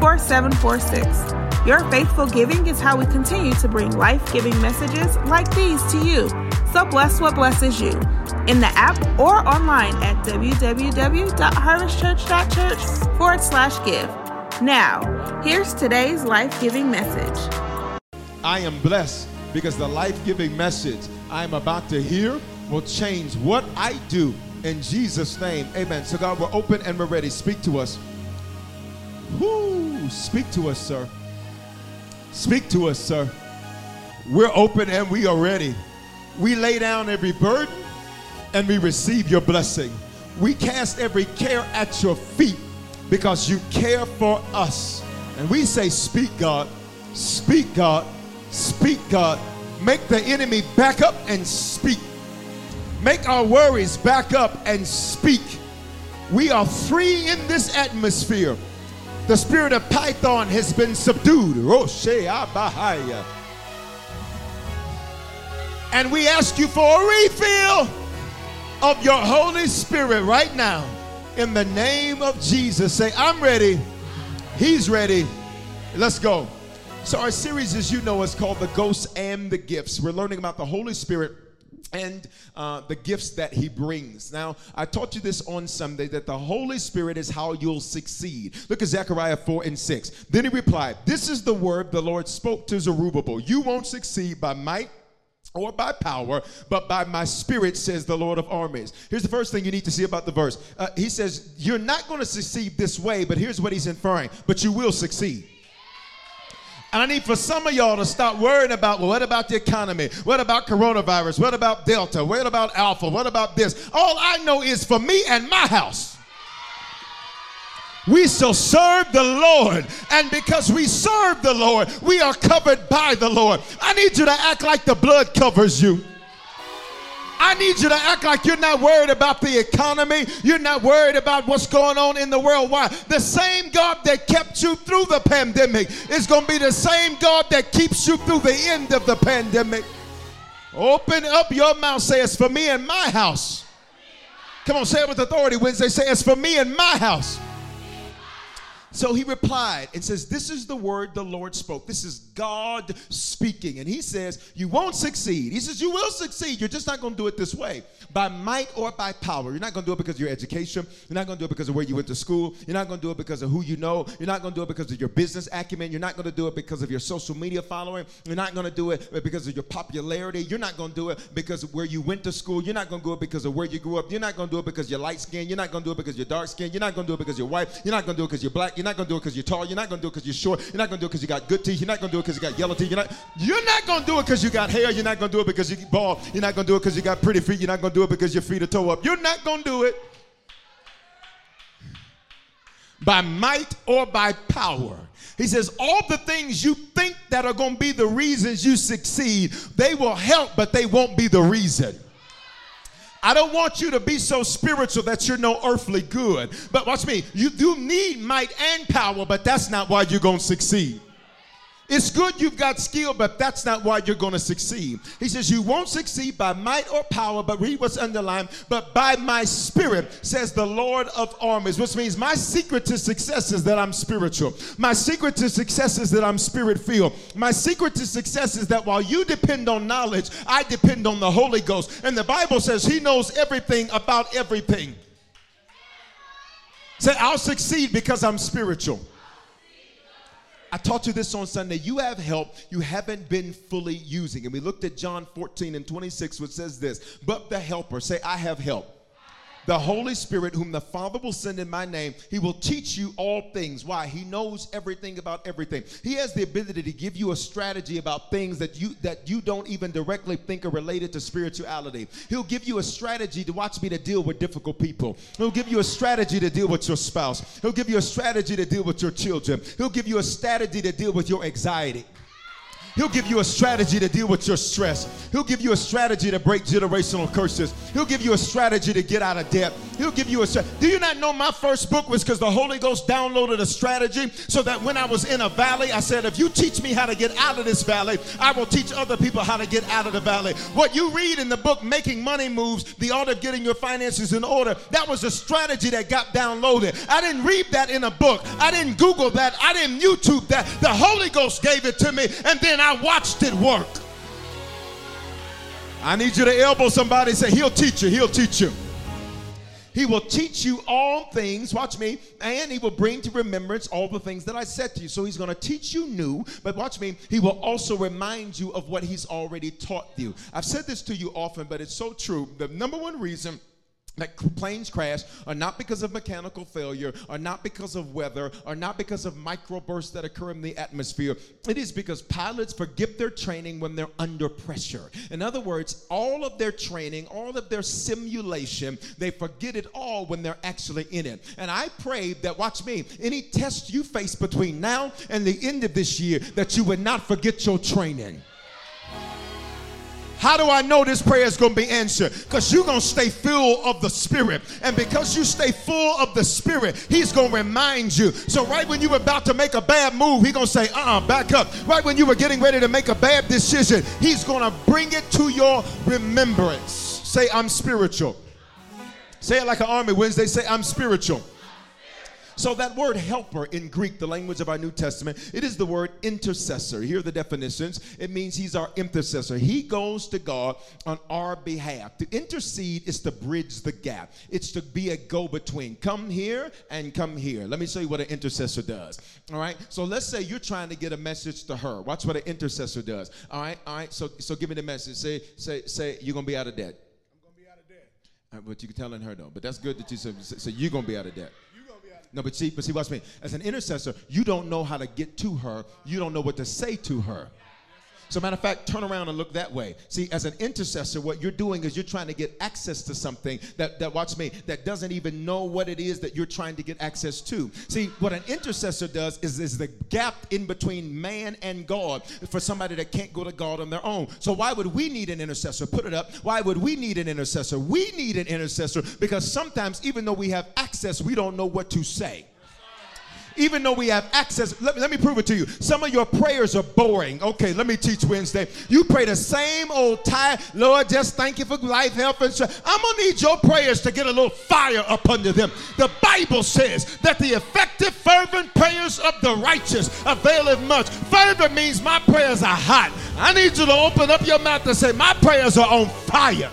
4746. Your faithful giving is how we continue to bring life giving messages like these to you. So bless what blesses you in the app or online at www.harvestchurch.church forward slash give. Now, here's today's life giving message. I am blessed because the life giving message I'm about to hear will change what I do in Jesus' name. Amen. So, God, we're open and we're ready. Speak to us. Whoo! Speak to us, sir. Speak to us, sir. We're open and we are ready. We lay down every burden and we receive your blessing. We cast every care at your feet because you care for us. And we say, Speak, God. Speak, God. Speak, God. Make the enemy back up and speak. Make our worries back up and speak. We are free in this atmosphere. The spirit of Python has been subdued. And we ask you for a refill of your Holy Spirit right now. In the name of Jesus, say, I'm ready. He's ready. Let's go. So, our series, as you know, is called The Ghosts and the Gifts. We're learning about the Holy Spirit and uh, the gifts that he brings. Now, I taught you this on Sunday that the Holy Spirit is how you'll succeed. Look at Zechariah 4 and 6. Then he replied, This is the word the Lord spoke to Zerubbabel. You won't succeed by might or by power, but by my spirit, says the Lord of armies. Here's the first thing you need to see about the verse. Uh, he says, You're not going to succeed this way, but here's what he's inferring, but you will succeed. And I need for some of y'all to stop worrying about, well, what about the economy? What about coronavirus? What about Delta? What about Alpha? What about this? All I know is for me and my house, we shall serve the Lord. And because we serve the Lord, we are covered by the Lord. I need you to act like the blood covers you. I need you to act like you're not worried about the economy. You're not worried about what's going on in the world. Why? The same God that kept you through the pandemic is going to be the same God that keeps you through the end of the pandemic. Open up your mouth. Say, it's for me and my house. Come on, say it with authority, Wednesday. Say, it's for me and my house. So he replied and says, This is the word the Lord spoke. This is God speaking. And he says, You won't succeed. He says, You will succeed. You're just not going to do it this way by might or by power. You're not going to do it because of your education. You're not going to do it because of where you went to school. You're not going to do it because of who you know. You're not going to do it because of your business acumen. You're not going to do it because of your social media following. You're not going to do it because of your popularity. You're not going to do it because of where you went to school. You're not going to do it because of where you grew up. You're not going to do it because you're light skinned. You're not going to do it because you're dark skinned. You're not going to do it because you're white. You're not going to do it because you're black. You're not going to do it because you're tall. You're not going to do it because you're short. You're not going to do it because you got good teeth. You're not going to do it because you got yellow teeth. You're not, you're not going to do it because you got hair. You're not going to do it because you're bald. You're not going to do it because you got pretty feet. You're not going to do it because your feet are toe up. You're not going to do it by might or by power. He says, all the things you think that are going to be the reasons you succeed, they will help, but they won't be the reason. I don't want you to be so spiritual that you're no earthly good. But watch me, you do need might and power, but that's not why you're going to succeed. It's good you've got skill, but that's not why you're going to succeed. He says, You won't succeed by might or power, but read what's underlined, but by my spirit, says the Lord of armies, which means my secret to success is that I'm spiritual. My secret to success is that I'm spirit filled. My secret to success is that while you depend on knowledge, I depend on the Holy Ghost. And the Bible says He knows everything about everything. Say, I'll succeed because I'm spiritual. I taught you this on Sunday. You have help you haven't been fully using. And we looked at John 14 and 26, which says this But the helper, say, I have help the Holy Spirit, whom the Father will send in my name, he will teach you all things. Why? He knows everything about everything. He has the ability to give you a strategy about things that you that you don't even directly think are related to spirituality. He'll give you a strategy to watch me to deal with difficult people. He'll give you a strategy to deal with your spouse. He'll give you a strategy to deal with your children. He'll give you a strategy to deal with your anxiety. He'll give you a strategy to deal with your stress. He'll give you a strategy to break generational curses. He'll give you a strategy to get out of debt. He'll give you a strategy. Do you not know my first book was because the Holy Ghost downloaded a strategy so that when I was in a valley, I said, if you teach me how to get out of this valley, I will teach other people how to get out of the valley. What you read in the book, Making Money Moves, The Art of Getting Your Finances in Order, that was a strategy that got downloaded. I didn't read that in a book. I didn't Google that. I didn't YouTube that. The Holy Ghost gave it to me, and then I I watched it work. I need you to elbow somebody say, He'll teach you, He'll teach you. He will teach you all things, watch me, and he will bring to remembrance all the things that I said to you. So he's going to teach you new, but watch me, he will also remind you of what he's already taught you. I've said this to you often, but it's so true. The number one reason that planes crash are not because of mechanical failure, are not because of weather, are not because of microbursts that occur in the atmosphere. It is because pilots forget their training when they're under pressure. In other words, all of their training, all of their simulation, they forget it all when they're actually in it. And I pray that, watch me, any test you face between now and the end of this year, that you would not forget your training. How do I know this prayer is going to be answered? Because you're going to stay full of the Spirit. And because you stay full of the Spirit, He's going to remind you. So, right when you were about to make a bad move, He's going to say, uh uh-uh, uh back up. Right when you were getting ready to make a bad decision, He's going to bring it to your remembrance. Say, I'm spiritual. Say it like an army Wednesday. Say, I'm spiritual. So that word helper in Greek, the language of our New Testament, it is the word intercessor. Here are the definitions. It means he's our intercessor. He goes to God on our behalf. To intercede is to bridge the gap. It's to be a go-between. Come here and come here. Let me show you what an intercessor does. All right. So let's say you're trying to get a message to her. Watch what an intercessor does. All right. All right. So so give me the message. Say say say you're gonna be out of debt. I'm gonna be out of debt. Right, but you're telling her though. But that's good that you said. So you're gonna be out of debt. No, but see, but see, watch me. As an intercessor, you don't know how to get to her. You don't know what to say to her. So, matter of fact, turn around and look that way. See, as an intercessor, what you're doing is you're trying to get access to something that, that watch me, that doesn't even know what it is that you're trying to get access to. See, what an intercessor does is, is the gap in between man and God for somebody that can't go to God on their own. So, why would we need an intercessor? Put it up. Why would we need an intercessor? We need an intercessor because sometimes, even though we have access, we don't know what to say even though we have access. Let me, let me prove it to you. Some of your prayers are boring. Okay, let me teach Wednesday. You pray the same old tired, Lord, just thank you for life, health, and strength. I'm going to need your prayers to get a little fire up under them. The Bible says that the effective, fervent prayers of the righteous availeth much. Fervent means my prayers are hot. I need you to open up your mouth and say, My prayers are on fire.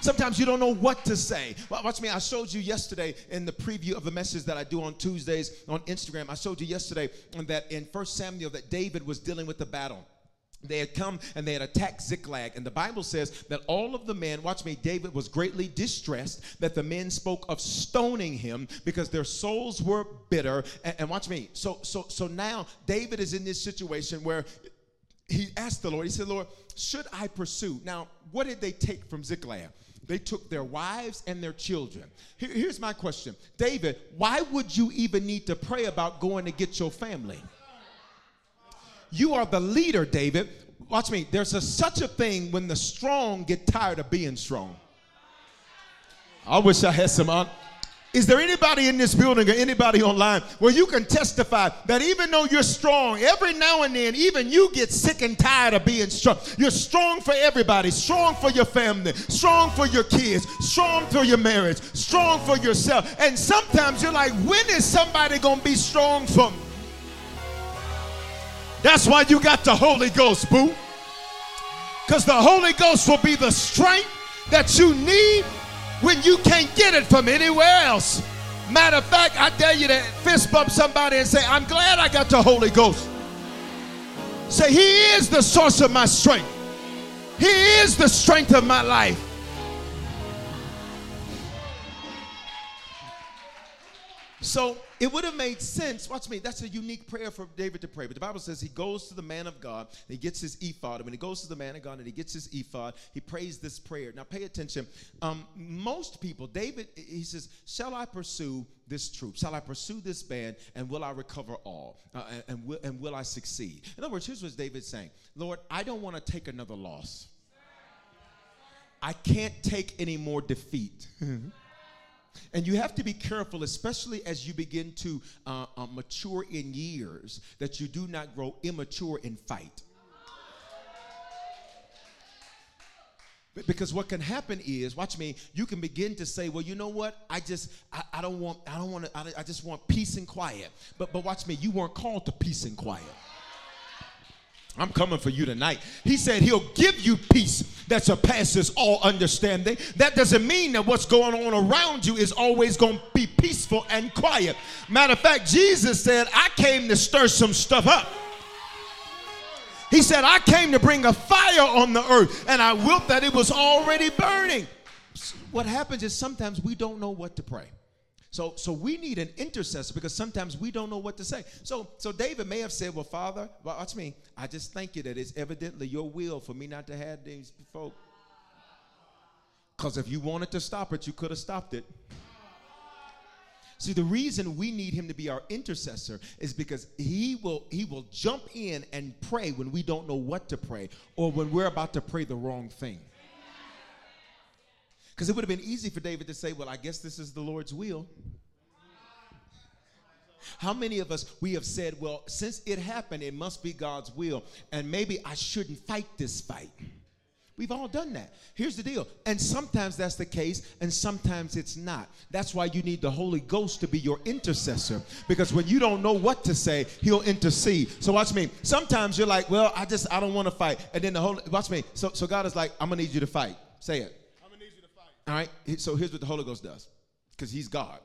Sometimes you don't know what to say. Watch me. I showed you yesterday in the preview of the message that I do on Tuesdays on Instagram. I showed you yesterday that in 1 Samuel that David was dealing with the battle they had come and they had attacked Ziklag. And the Bible says that all of the men, watch me, David was greatly distressed that the men spoke of stoning him because their souls were bitter. And, and, watch me. So, so, so now David is in this situation where he asked the Lord, he said, Lord, should I pursue? Now, what did they take from Ziklag? They took their wives and their children. Here, here's my question David, why would you even need to pray about going to get your family? You are the leader, David. Watch me. There's a, such a thing when the strong get tired of being strong. I wish I had some. Un- Is there anybody in this building or anybody online where you can testify that even though you're strong, every now and then, even you get sick and tired of being strong? You're strong for everybody, strong for your family, strong for your kids, strong for your marriage, strong for yourself. And sometimes you're like, when is somebody going to be strong for me? That's why you got the Holy Ghost, boo. Because the Holy Ghost will be the strength that you need when you can't get it from anywhere else. Matter of fact, I dare you to fist bump somebody and say, I'm glad I got the Holy Ghost. Say, He is the source of my strength, He is the strength of my life. So it would have made sense. Watch me. That's a unique prayer for David to pray. But the Bible says he goes to the man of God, he gets his ephod. And when he goes to the man of God and he gets his ephod, he prays this prayer. Now, pay attention. Um, most people, David, he says, Shall I pursue this troop? Shall I pursue this band? And will I recover all? Uh, and, and, will, and will I succeed? In other words, here's what David's saying Lord, I don't want to take another loss. I can't take any more defeat. And you have to be careful, especially as you begin to uh, uh, mature in years, that you do not grow immature in fight. Because what can happen is, watch me, you can begin to say, well, you know what? I just, I, I don't want, I don't want to, I, I just want peace and quiet. But, but watch me, you weren't called to peace and quiet. I'm coming for you tonight. He said he'll give you peace that surpasses all understanding. That doesn't mean that what's going on around you is always going to be peaceful and quiet. Matter of fact, Jesus said, I came to stir some stuff up. He said, I came to bring a fire on the earth, and I wilt that it was already burning. What happens is sometimes we don't know what to pray. So, so we need an intercessor because sometimes we don't know what to say. So, so David may have said, "Well, Father, watch me. I just thank you that it's evidently your will for me not to have these folk. Because if you wanted to stop it, you could have stopped it." See, the reason we need him to be our intercessor is because he will he will jump in and pray when we don't know what to pray or when we're about to pray the wrong thing. Because it would have been easy for David to say, Well, I guess this is the Lord's will. How many of us we have said, Well, since it happened, it must be God's will, and maybe I shouldn't fight this fight? We've all done that. Here's the deal. And sometimes that's the case, and sometimes it's not. That's why you need the Holy Ghost to be your intercessor. Because when you don't know what to say, He'll intercede. So watch me. Sometimes you're like, Well, I just I don't want to fight. And then the Holy watch me. So so God is like, I'm gonna need you to fight. Say it. All right. So here's what the Holy Ghost does because he's God,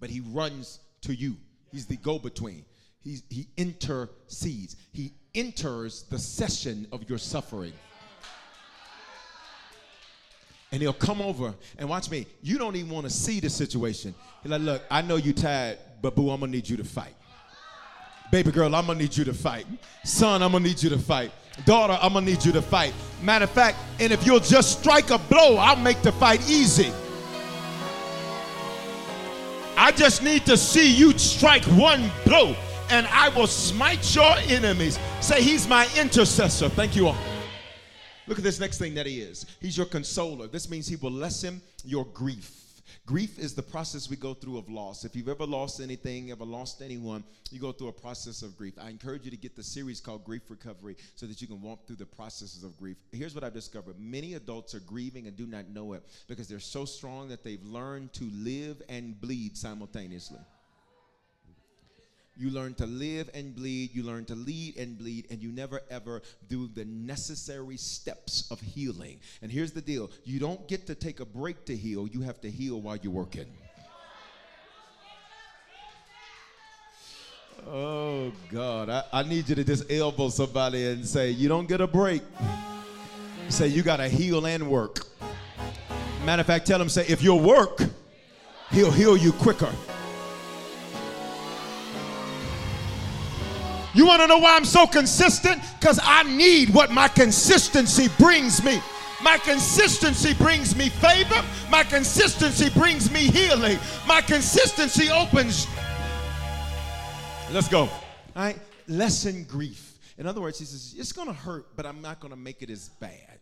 but he runs to you. He's the go between. He, he intercedes, he enters the session of your suffering. And he'll come over and watch me. You don't even want to see the situation. He's like, Look, I know you're tired, but boo, I'm going to need you to fight. Baby girl, I'm to need you to fight. Son, I'm to need you to fight. Daughter, I'm gonna need you to fight. Matter of fact, and if you'll just strike a blow, I'll make the fight easy. I just need to see you strike one blow and I will smite your enemies. Say, He's my intercessor. Thank you all. Look at this next thing that He is. He's your consoler. This means He will lessen your grief. Grief is the process we go through of loss. If you've ever lost anything, ever lost anyone, you go through a process of grief. I encourage you to get the series called Grief Recovery so that you can walk through the processes of grief. Here's what I've discovered many adults are grieving and do not know it because they're so strong that they've learned to live and bleed simultaneously. You learn to live and bleed, you learn to lead and bleed, and you never ever do the necessary steps of healing. And here's the deal you don't get to take a break to heal, you have to heal while you're working. Oh, God. I, I need you to just elbow somebody and say, You don't get a break. Say, You got to heal and work. Matter of fact, tell them, say, If you'll work, he'll heal you quicker. You want to know why I'm so consistent? Because I need what my consistency brings me. My consistency brings me favor. My consistency brings me healing. My consistency opens. Let's go. All right. Lessen grief. In other words, he says, it's going to hurt, but I'm not going to make it as bad.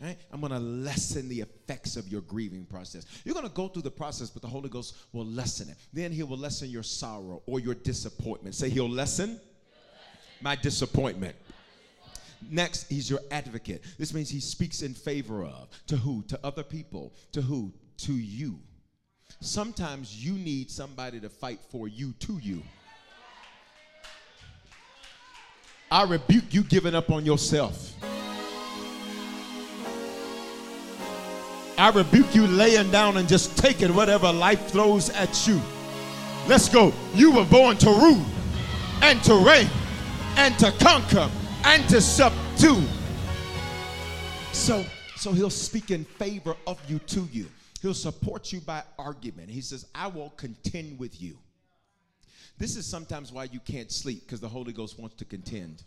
Right? I'm going to lessen the effects of your grieving process. You're going to go through the process, but the Holy Ghost will lessen it. Then He will lessen your sorrow or your disappointment. Say, He'll lessen, He'll lessen. my disappointment. Next, He's your advocate. This means He speaks in favor of. To who? To other people. To who? To you. Sometimes you need somebody to fight for you to you. I rebuke you giving up on yourself. I rebuke you laying down and just taking whatever life throws at you. Let's go. You were born to rule and to reign and to conquer and to subdue. So, so he'll speak in favor of you to you. He'll support you by argument. He says, I will contend with you. This is sometimes why you can't sleep because the Holy Ghost wants to contend.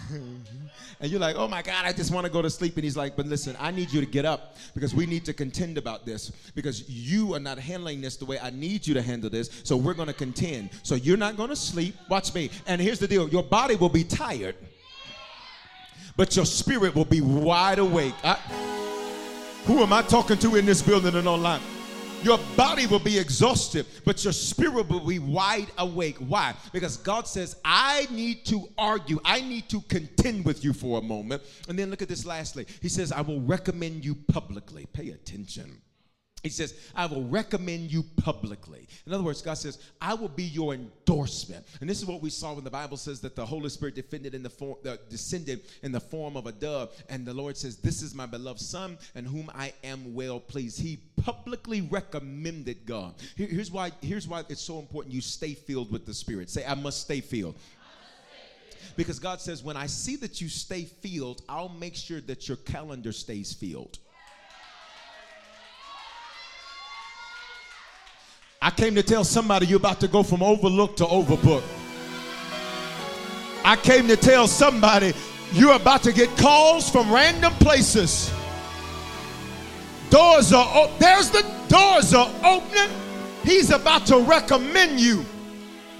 and you're like, oh my God, I just want to go to sleep. And he's like, but listen, I need you to get up because we need to contend about this because you are not handling this the way I need you to handle this. So we're going to contend. So you're not going to sleep. Watch me. And here's the deal your body will be tired, but your spirit will be wide awake. I, who am I talking to in this building and online? Your body will be exhausted, but your spirit will be wide awake. Why? Because God says, I need to argue, I need to contend with you for a moment. And then look at this lastly. He says, I will recommend you publicly. Pay attention. He says, I will recommend you publicly. In other words, God says, I will be your endorsement. And this is what we saw when the Bible says that the Holy Spirit defended in the form, uh, descended in the form of a dove. And the Lord says, This is my beloved Son, in whom I am well pleased. He publicly recommended God. Here, here's, why, here's why it's so important you stay filled with the Spirit. Say, I must stay filled. Because God says, when I see that you stay filled, I'll make sure that your calendar stays filled. I came to tell somebody you're about to go from overlooked to overbooked. I came to tell somebody you're about to get calls from random places. Doors are open. There's the doors are opening. He's about to recommend you.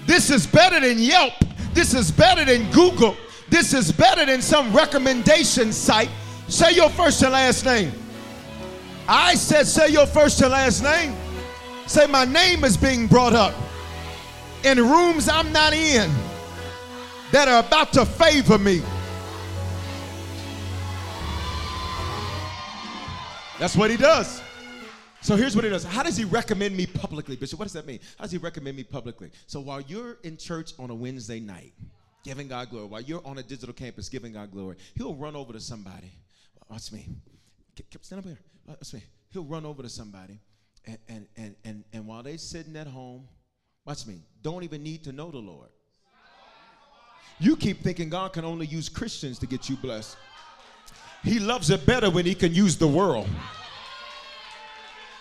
This is better than Yelp. This is better than Google. This is better than some recommendation site. Say your first and last name. I said, say your first and last name. Say, my name is being brought up in rooms I'm not in that are about to favor me. That's what he does. So here's what he does. How does he recommend me publicly, Bishop? What does that mean? How does he recommend me publicly? So while you're in church on a Wednesday night, giving God glory, while you're on a digital campus giving God glory, he'll run over to somebody. Watch me. Stand up here. Watch me. He'll run over to somebody and, and, and, and, while they're sitting at home, watch me, don't even need to know the Lord. You keep thinking God can only use Christians to get you blessed. He loves it better when he can use the world.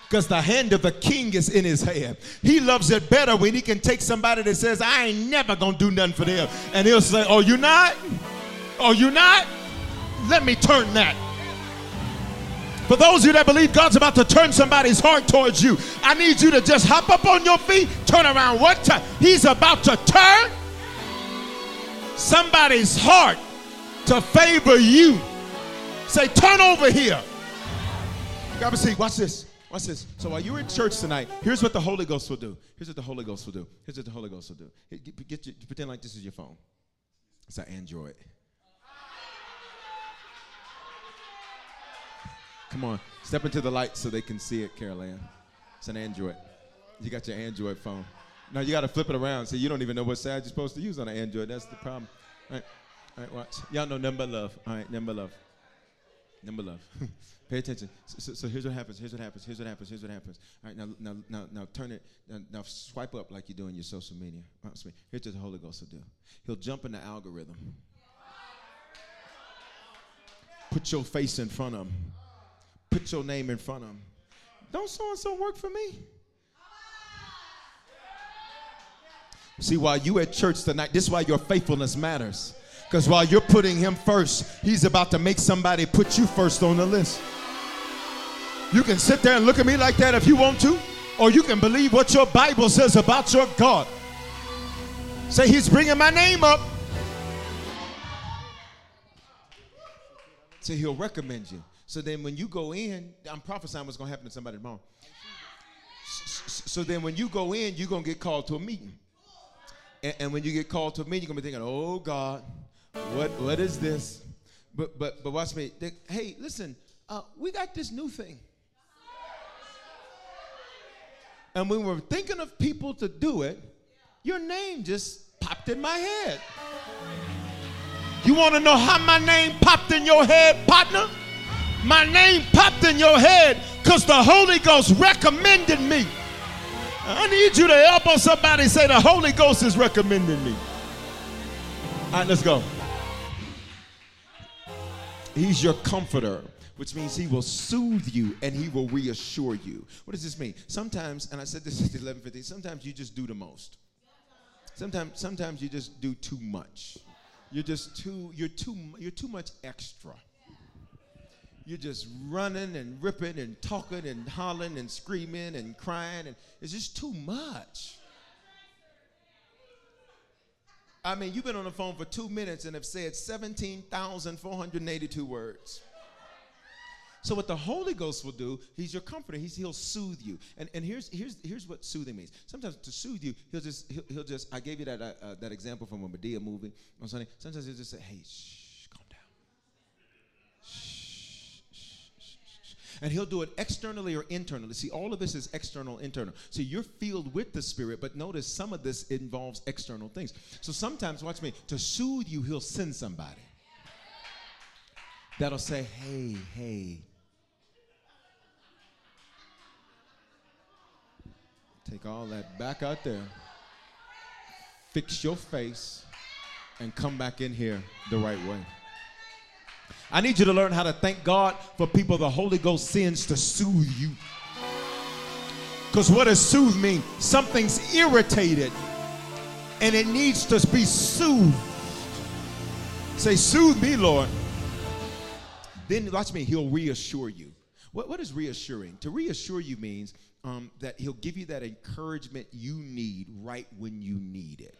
Because the hand of the king is in his hand. He loves it better when he can take somebody that says, I ain't never gonna do nothing for them. And he'll say, Oh, you not? Oh, you not? Let me turn that. For those of you that believe God's about to turn somebody's heart towards you, I need you to just hop up on your feet, turn around. What? He's about to turn somebody's heart to favor you. Say, turn over here. Grab a seat. Watch this. Watch this. So while you're in church tonight, here's what the Holy Ghost will do. Here's what the Holy Ghost will do. Here's what the Holy Ghost will do. Get, get you, pretend like this is your phone. It's an Android. Come on, step into the light so they can see it, Carol Ann. It's an Android. You got your Android phone. Now you got to flip it around so you don't even know what side you're supposed to use on an Android. That's the problem. All right, all right, watch. Y'all know number love. All right, number love. Number love. Pay attention. So, so, so, here's what happens. Here's what happens. Here's what happens. Here's what happens. All right, now, now, now, now turn it. Now, now swipe up like you do in your social media. Here's what the Holy Ghost will do. He'll jump in the algorithm. Put your face in front of him put your name in front of them. Don't so and so work for me? See, while you at church tonight, this is why your faithfulness matters. Because while you're putting him first, he's about to make somebody put you first on the list. You can sit there and look at me like that if you want to, or you can believe what your Bible says about your God. Say, He's bringing my name up. So he'll recommend you. So then when you go in, I'm prophesying what's going to happen to somebody tomorrow. So then when you go in, you're going to get called to a meeting. And, and when you get called to a meeting, you're going to be thinking, oh God, what, what is this? But, but, but watch me. They, hey, listen, uh, we got this new thing. And when we're thinking of people to do it, your name just popped in my head. You want to know how my name popped in your head, partner? My name popped in your head because the Holy Ghost recommended me. I need you to help on somebody say the Holy Ghost is recommending me. All right, let's go. He's your comforter, which means he will soothe you and he will reassure you. What does this mean? Sometimes, and I said this at 11:50. Sometimes you just do the most. Sometimes, sometimes you just do too much. You're just too, you're too, you're too much extra. You're just running and ripping and talking and hollering and screaming and crying, and it's just too much. I mean, you've been on the phone for two minutes and have said 17,482 words. So what the Holy Ghost will do, He's your comforter. He's, he'll soothe you. And, and here's, here's, here's what soothing means. Sometimes to soothe you, He'll just, he'll, he'll just I gave you that, uh, uh, that example from a Madea movie on Sunday. Sometimes He'll just say, hey, shh, calm down. Shh, shh, shh, shh. And He'll do it externally or internally. See, all of this is external, internal. See, you're filled with the Spirit, but notice some of this involves external things. So sometimes, watch me, to soothe you, He'll send somebody that'll say, hey, hey, Take all that back out there, fix your face, and come back in here the right way. I need you to learn how to thank God for people the Holy Ghost sends to soothe you. Because what does soothe mean? Something's irritated and it needs to be soothed. Say, soothe me, Lord. Then watch me, he'll reassure you. What, what is reassuring? To reassure you means um, that he'll give you that encouragement you need right when you need it.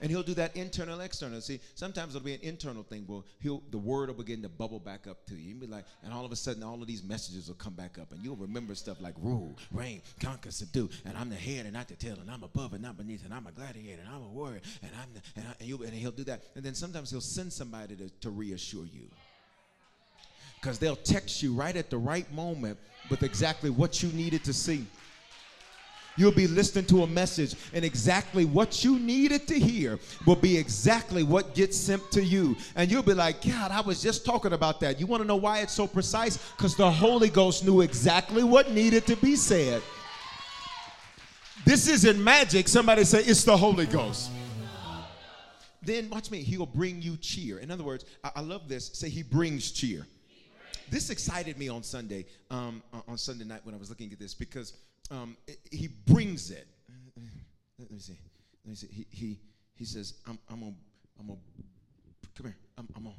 And he'll do that internal, external. See, sometimes it'll be an internal thing. Well, he'll the word will begin to bubble back up to you. You'll be like, and all of a sudden, all of these messages will come back up, and you'll remember stuff like rule, reign, conquer, subdue, and I'm the head and not the tail, and I'm above and not beneath, and I'm a gladiator, and I'm a warrior, and I'm the, and, I, and, you, and he'll do that. And then sometimes he'll send somebody to, to reassure you, because they'll text you right at the right moment with exactly what you needed to see. You'll be listening to a message, and exactly what you needed to hear will be exactly what gets sent to you. And you'll be like, God, I was just talking about that. You want to know why it's so precise? Because the Holy Ghost knew exactly what needed to be said. This isn't magic. Somebody say, It's the Holy Ghost. Then watch me, he'll bring you cheer. In other words, I, I love this. Say, He brings cheer. This excited me on Sunday, um, on Sunday night when I was looking at this because um, he brings it. Let me see. Let me see. He, he, he says, I'm, I'm going I'm to, come here. I'm, I'm going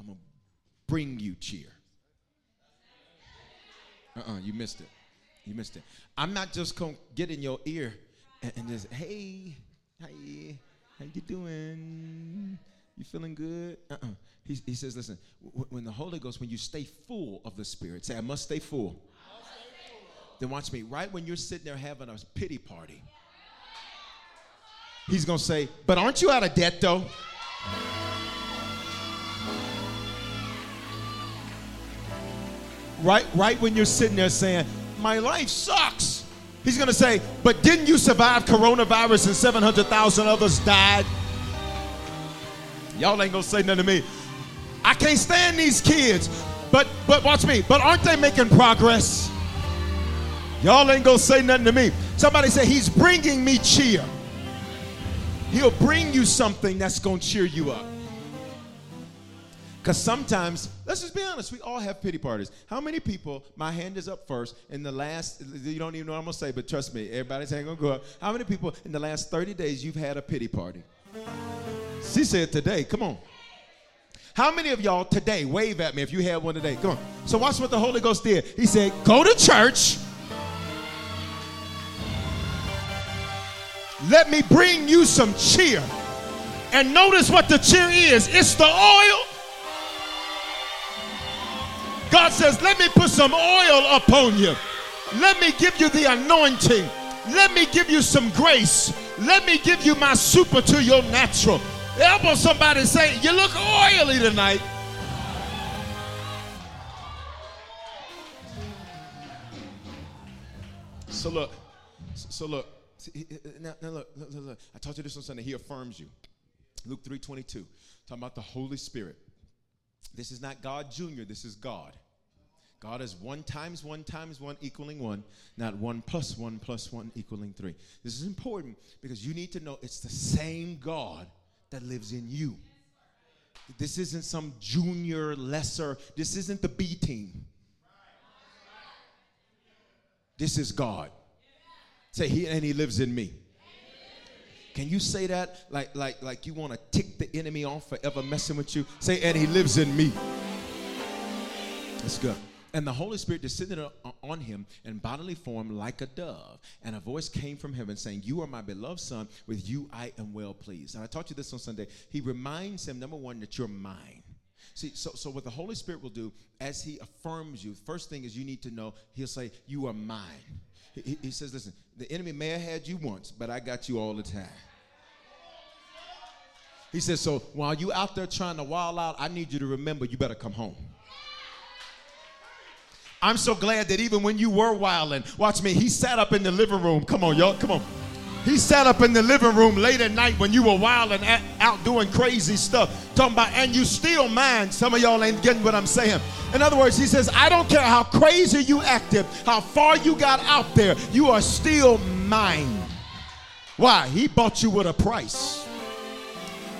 I'm to bring you cheer. Uh-uh, you missed it. You missed it. I'm not just going to get in your ear and, and just, hey, hey, how you doing? You feeling good? Uh-uh. He, he says, listen, when the Holy Ghost, when you stay full of the Spirit, say, I must stay full then watch me. Right when you're sitting there having a pity party, he's going to say, But aren't you out of debt though? Right, right when you're sitting there saying, My life sucks. He's going to say, But didn't you survive coronavirus and 700,000 others died? Y'all ain't going to say nothing to me. I can't stand these kids. But but watch me. But aren't they making progress? Y'all ain't gonna say nothing to me. Somebody say, He's bringing me cheer. He'll bring you something that's gonna cheer you up. Because sometimes, let's just be honest, we all have pity parties. How many people, my hand is up first, in the last, you don't even know what I'm gonna say, but trust me, everybody's hand gonna go up. How many people in the last 30 days you've had a pity party? She said today, come on. How many of y'all today, wave at me if you had one today? Come on. So watch what the Holy Ghost did. He said, go to church Let me bring you some cheer. And notice what the cheer is it's the oil God says, Let me put some oil upon you. Let me give you the anointing. Let me give you some grace. Let me give you my super to your natural. Elbow somebody say, You look oily tonight. So look, so look, now, now look, look, look, I taught you this on Sunday. He affirms you. Luke 3:22, talking about the Holy Spirit. This is not God Jr., this is God. God is one times one times one equaling one, not one plus one plus one equaling three. This is important because you need to know it's the same God that lives in you. This isn't some junior, lesser, this isn't the B team. This is God. Say he and he lives in me. Can you say that like like like you want to tick the enemy off forever messing with you? Say and he lives in me. That's good. And the Holy Spirit descended on him in bodily form like a dove. And a voice came from heaven saying, You are my beloved Son. With you I am well pleased. And I taught you this on Sunday. He reminds him, number one, that you're mine. See, so, so what the Holy Spirit will do as He affirms you, first thing is you need to know, He'll say, You are mine. He, he says, Listen, the enemy may have had you once, but I got you all the time. He says, So while you out there trying to wild out, I need you to remember you better come home. I'm so glad that even when you were wilding, watch me, he sat up in the living room. Come on, y'all, come on. He sat up in the living room late at night when you were wild and out doing crazy stuff. Talking about, and you still mind. Some of y'all ain't getting what I'm saying. In other words, he says, I don't care how crazy you acted, how far you got out there, you are still mine. Why? He bought you with a price.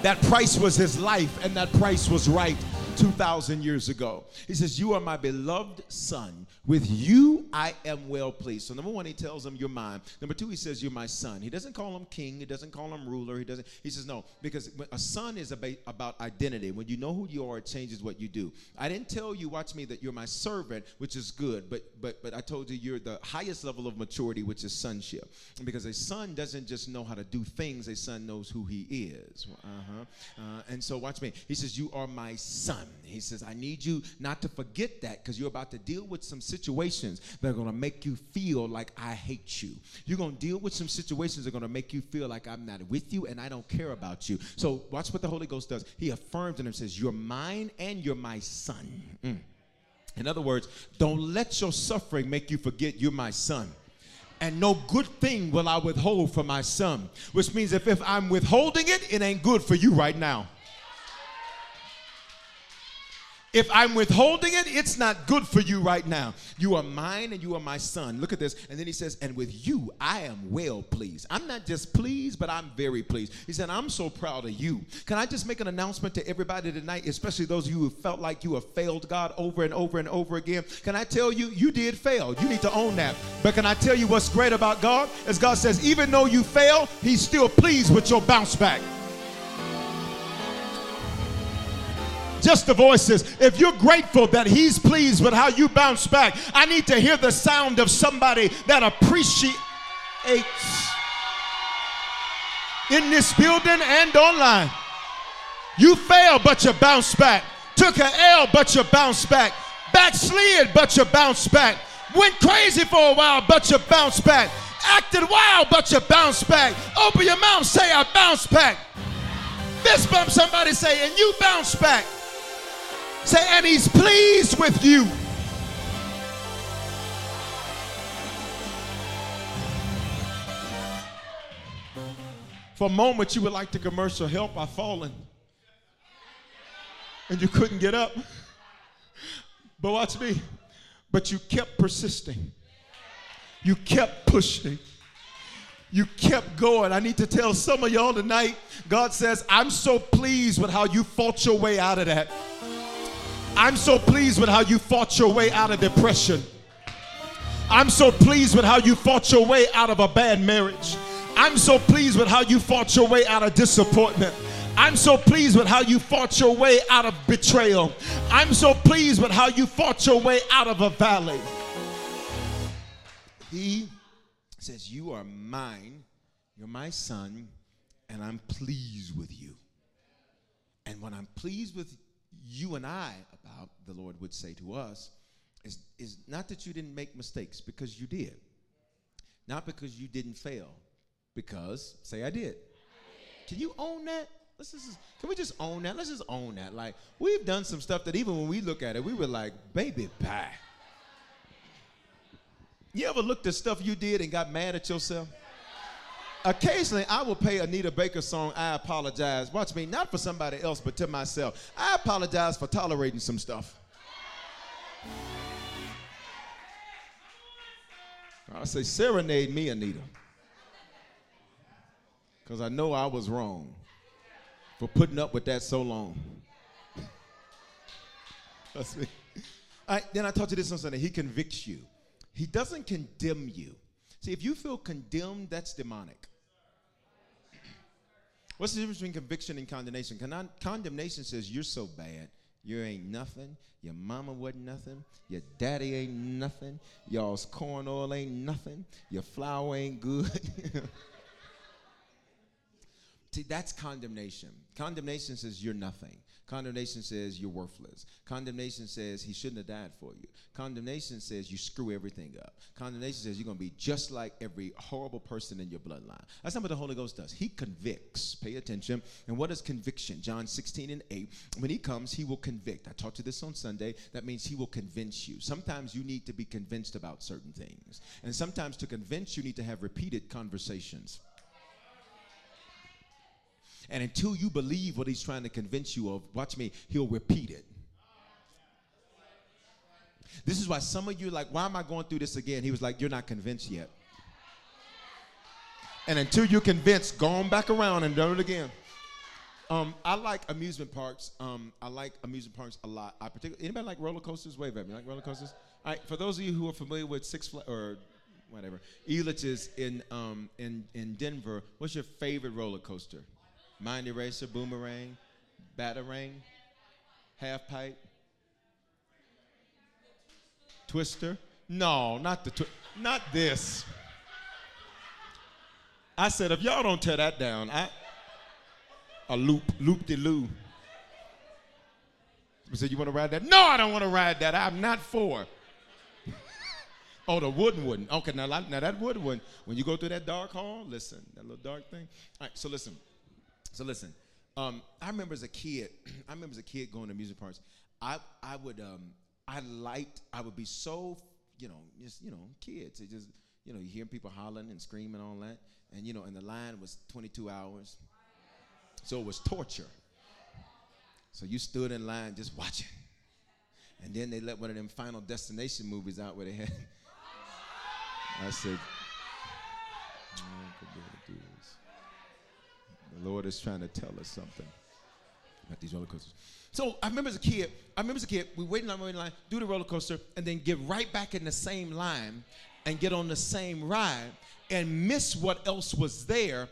That price was his life, and that price was right 2,000 years ago. He says, You are my beloved son. With you I am well pleased. So, number one, he tells him, You're mine. Number two, he says, You're my son. He doesn't call him king. He doesn't call him ruler. He doesn't. He says, No, because a son is about identity. When you know who you are, it changes what you do. I didn't tell you, watch me, that you're my servant, which is good, but but but I told you you're the highest level of maturity, which is sonship. Because a son doesn't just know how to do things, a son knows who he is. Uh-huh. Uh, and so, watch me. He says, You are my son. He says, I need you not to forget that because you're about to deal with some situations that are going to make you feel like I hate you. You're going to deal with some situations that are going to make you feel like I'm not with you and I don't care about you. So watch what the Holy Ghost does. He affirms in him, says, You're mine and you're my son. Mm. In other words, don't let your suffering make you forget you're my son and no good thing will I withhold from my son. Which means if, if I'm withholding it, it ain't good for you right now. If I'm withholding it, it's not good for you right now. You are mine and you are my son. Look at this. And then he says, And with you, I am well pleased. I'm not just pleased, but I'm very pleased. He said, I'm so proud of you. Can I just make an announcement to everybody tonight, especially those of you who felt like you have failed God over and over and over again? Can I tell you, you did fail. You need to own that. But can I tell you what's great about God? As God says, even though you fail, He's still pleased with your bounce back. Just the voices. If you're grateful that He's pleased with how you bounce back, I need to hear the sound of somebody that appreciates in this building and online. You failed, but you bounce back. Took an L, but you bounce back. Backslid, but you bounce back. Went crazy for a while, but you bounce back. Acted wild, but you bounce back. Open your mouth, say, I bounce back. Fist bump somebody, say, and you bounce back. Say, and he's pleased with you. For a moment, you would like the commercial help. I've fallen. And you couldn't get up. But watch me. But you kept persisting. You kept pushing. You kept going. I need to tell some of y'all tonight God says, I'm so pleased with how you fought your way out of that. I'm so pleased with how you fought your way out of depression. I'm so pleased with how you fought your way out of a bad marriage. I'm so pleased with how you fought your way out of disappointment. I'm so pleased with how you fought your way out of betrayal. I'm so pleased with how you fought your way out of a valley. He says, You are mine, you're my son, and I'm pleased with you. And when I'm pleased with you and I, the Lord would say to us, is, is not that you didn't make mistakes, because you did. Not because you didn't fail, because, say, I did. Can you own that? Let's just, can we just own that? Let's just own that. Like, we've done some stuff that even when we look at it, we were like, baby pie. You ever looked at stuff you did and got mad at yourself? Occasionally, I will play Anita Baker song, I Apologize. Watch me, not for somebody else, but to myself. I apologize for tolerating some stuff. I say, serenade me, Anita. Because I know I was wrong for putting up with that so long. That's me. Right, then I taught you this on Sunday. He convicts you. He doesn't condemn you. See, if you feel condemned, that's demonic. What's the difference between conviction and condemnation? Con- condemnation says you're so bad, you ain't nothing. Your mama wasn't nothing. Your daddy ain't nothing. Y'all's corn oil ain't nothing. Your flour ain't good. See, that's condemnation. Condemnation says you're nothing. Condemnation says you're worthless. Condemnation says he shouldn't have died for you. Condemnation says you screw everything up. Condemnation says you're going to be just like every horrible person in your bloodline. That's not what the Holy Ghost does. He convicts. Pay attention. And what is conviction? John 16 and 8. When he comes, he will convict. I taught you this on Sunday. That means he will convince you. Sometimes you need to be convinced about certain things. And sometimes to convince, you need to have repeated conversations. And until you believe what he's trying to convince you of, watch me, he'll repeat it. This is why some of you like, why am I going through this again? He was like, you're not convinced yet. And until you're convinced, go on back around and do it again. Um, I like amusement parks. Um, I like amusement parks a lot. I particularly anybody like roller coasters? Wave at me. Like roller coasters? All right. For those of you who are familiar with Six Flags or whatever, Elitch's in um, in in Denver, what's your favorite roller coaster? Mind Eraser, Boomerang, Batarang, Half Pipe, Twister. No, not the twi- not this. I said, if y'all don't tear that down, I a loop, loop de loo. You said, you want to ride that? No, I don't want to ride that. I'm not for. oh, the wooden one. Okay, now, now that wooden one, when you go through that dark hall, listen, that little dark thing. All right, so listen. So listen, um, I remember as a kid, I remember as a kid going to music parks. I I would um, I liked I would be so you know just you know kids. It just you know you hear people hollering and screaming and all that, and you know and the line was 22 hours, so it was torture. So you stood in line just watching, and then they let one of them Final Destination movies out where they had. I said. The Lord is trying to tell us something about these roller coasters. So I remember as a kid, I remember as a kid, we waiting on waiting line, do the roller coaster, and then get right back in the same line and get on the same ride and miss what else was there.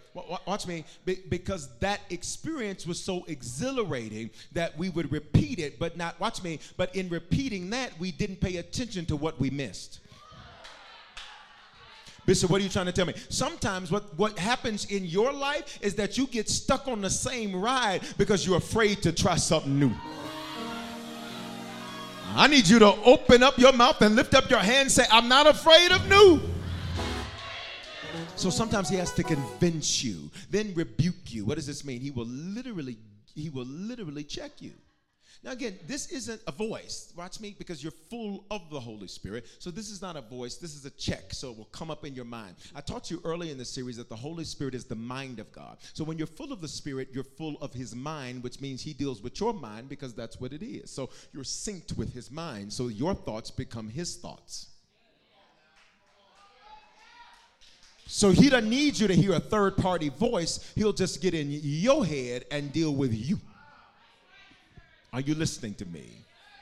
Watch me, because that experience was so exhilarating that we would repeat it, but not, watch me, but in repeating that, we didn't pay attention to what we missed. Bishop, what are you trying to tell me? Sometimes what, what happens in your life is that you get stuck on the same ride because you're afraid to try something new. I need you to open up your mouth and lift up your hand and say, I'm not afraid of new. So sometimes he has to convince you, then rebuke you. What does this mean? He will literally, he will literally check you. Now, again, this isn't a voice. Watch me because you're full of the Holy Spirit. So, this is not a voice, this is a check. So, it will come up in your mind. I taught you early in the series that the Holy Spirit is the mind of God. So, when you're full of the Spirit, you're full of His mind, which means He deals with your mind because that's what it is. So, you're synced with His mind. So, your thoughts become His thoughts. So he doesn't need you to hear a third party voice. He'll just get in your head and deal with you. Are you listening to me?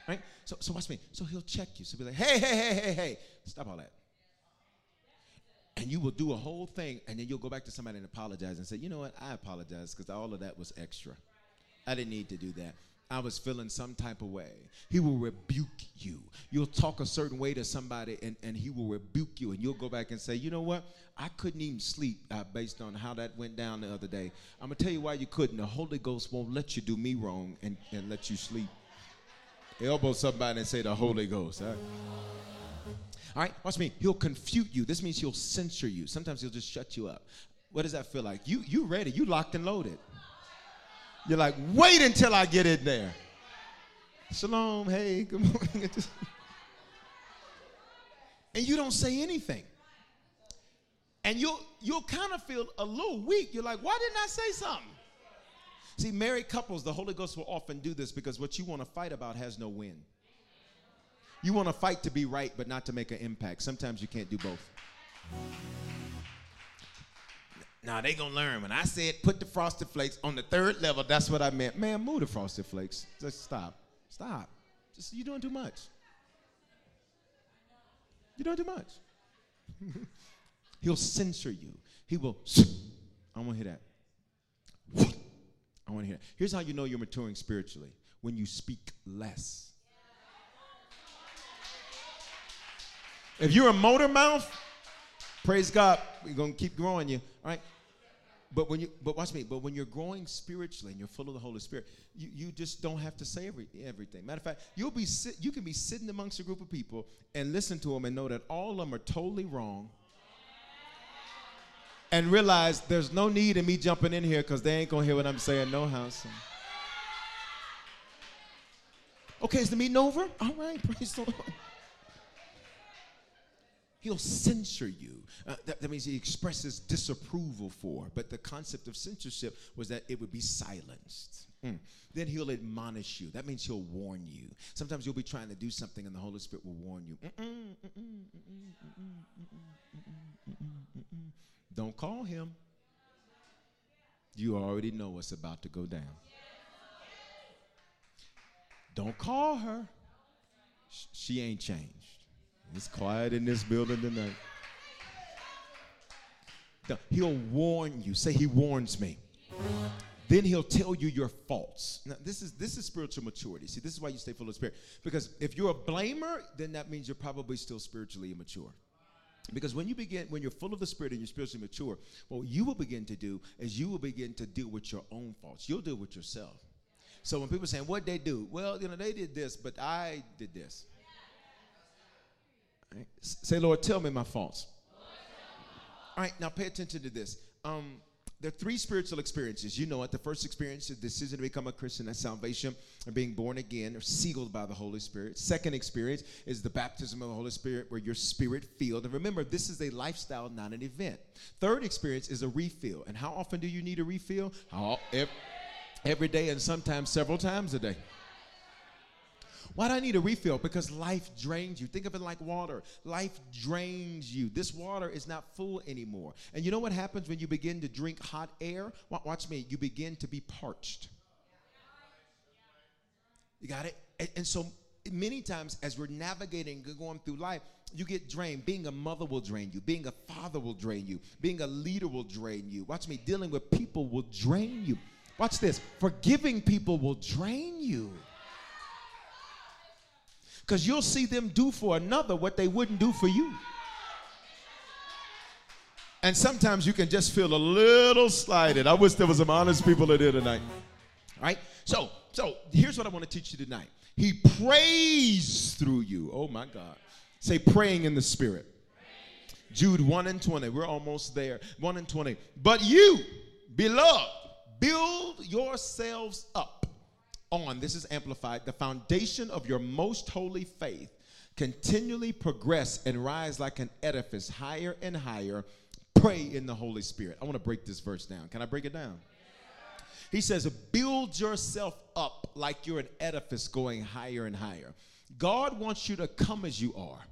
Right? So, so watch me. So he'll check you. So be like, hey, hey, hey, hey, hey, stop all that. And you will do a whole thing, and then you'll go back to somebody and apologize and say, you know what? I apologize because all of that was extra. I didn't need to do that. I was feeling some type of way. He will rebuke you. You'll talk a certain way to somebody and, and he will rebuke you. And you'll go back and say, you know what? I couldn't even sleep uh, based on how that went down the other day. I'm going to tell you why you couldn't. The Holy Ghost won't let you do me wrong and, and let you sleep. Elbow somebody and say the Holy Ghost. All right? Watch me. He'll confute you. This means he'll censor you. Sometimes he'll just shut you up. What does that feel like? You you ready? You locked and loaded. You're like, wait until I get in there. Shalom, hey, good morning. and you don't say anything. And you'll you'll kind of feel a little weak. You're like, why didn't I say something? See, married couples, the Holy Ghost will often do this because what you want to fight about has no win. You want to fight to be right, but not to make an impact. Sometimes you can't do both. Now they gonna learn. When I said put the frosted flakes on the third level, that's what I meant. Man, move the frosted flakes. Just stop. Stop. Just you're doing too much. You're doing too much. He'll censor you. He will. I want to hear that. I want to hear. That. Here's how you know you're maturing spiritually when you speak less. If you're a motor mouth, praise God, we're gonna keep growing you. All right. But when you but watch me, but when you're growing spiritually and you're full of the Holy Spirit, you, you just don't have to say every, everything. Matter of fact, you'll be sit, you can be sitting amongst a group of people and listen to them and know that all of them are totally wrong. And realize there's no need in me jumping in here because they ain't gonna hear what I'm saying, no house. Okay, is the meeting over? All right, praise the Lord. He'll censor you. Uh, that, that, means he expresses disapproval for. But the concept of censorship was that it would be silenced. Mm. Then he'll admonish you. That means he'll warn you. Sometimes you'll be trying to do something and the Holy Spirit will warn you. Don't call him. You already know what's about to go down. Don't call her. She ain't changed. It's quiet in this building tonight. He'll warn you. Say he warns me. Then he'll tell you your faults. Now, this is this is spiritual maturity. See, this is why you stay full of spirit. Because if you're a blamer, then that means you're probably still spiritually immature. Because when you begin, when you're full of the Spirit and you're spiritually mature, what you will begin to do is you will begin to deal with your own faults. You'll deal with yourself. So when people saying, what they do? Well, you know, they did this, but I did this. Right? Say, Lord, tell me my faults. All right, now pay attention to this. Um, there are three spiritual experiences. You know it. The first experience is the decision to become a Christian, that's salvation, or being born again, or sealed by the Holy Spirit. Second experience is the baptism of the Holy Spirit, where your spirit filled. And remember, this is a lifestyle, not an event. Third experience is a refill. And how often do you need a refill? How, every day, and sometimes several times a day. Why do I need a refill? Because life drains you. Think of it like water. Life drains you. This water is not full anymore. And you know what happens when you begin to drink hot air? Watch me. You begin to be parched. You got it? And, so many times as we're navigating, going through life, you get drained. Being a mother will drain you. Being a father will drain you. Being a leader will drain you. Watch me. Dealing with people will drain you. Watch this. Forgiving people will drain you. Because you'll see them do for another what they wouldn't do for you. And sometimes you can just feel a little slighted. I wish there was some honest people in here tonight. All right? So, so here's what I want to teach you tonight. He prays through you. Oh my God. Say praying in the spirit. Jude 1 and 20. We're almost there. 1 and 20. But you, beloved, build yourselves up on, this is amplified, the foundation of your most holy faith continually progress and rise like an edifice higher and higher. Pray in the Holy Spirit. I want to break this verse down. Can I break it down? He says, Build yourself up like you're an edifice going higher and higher. God wants you to come as you are,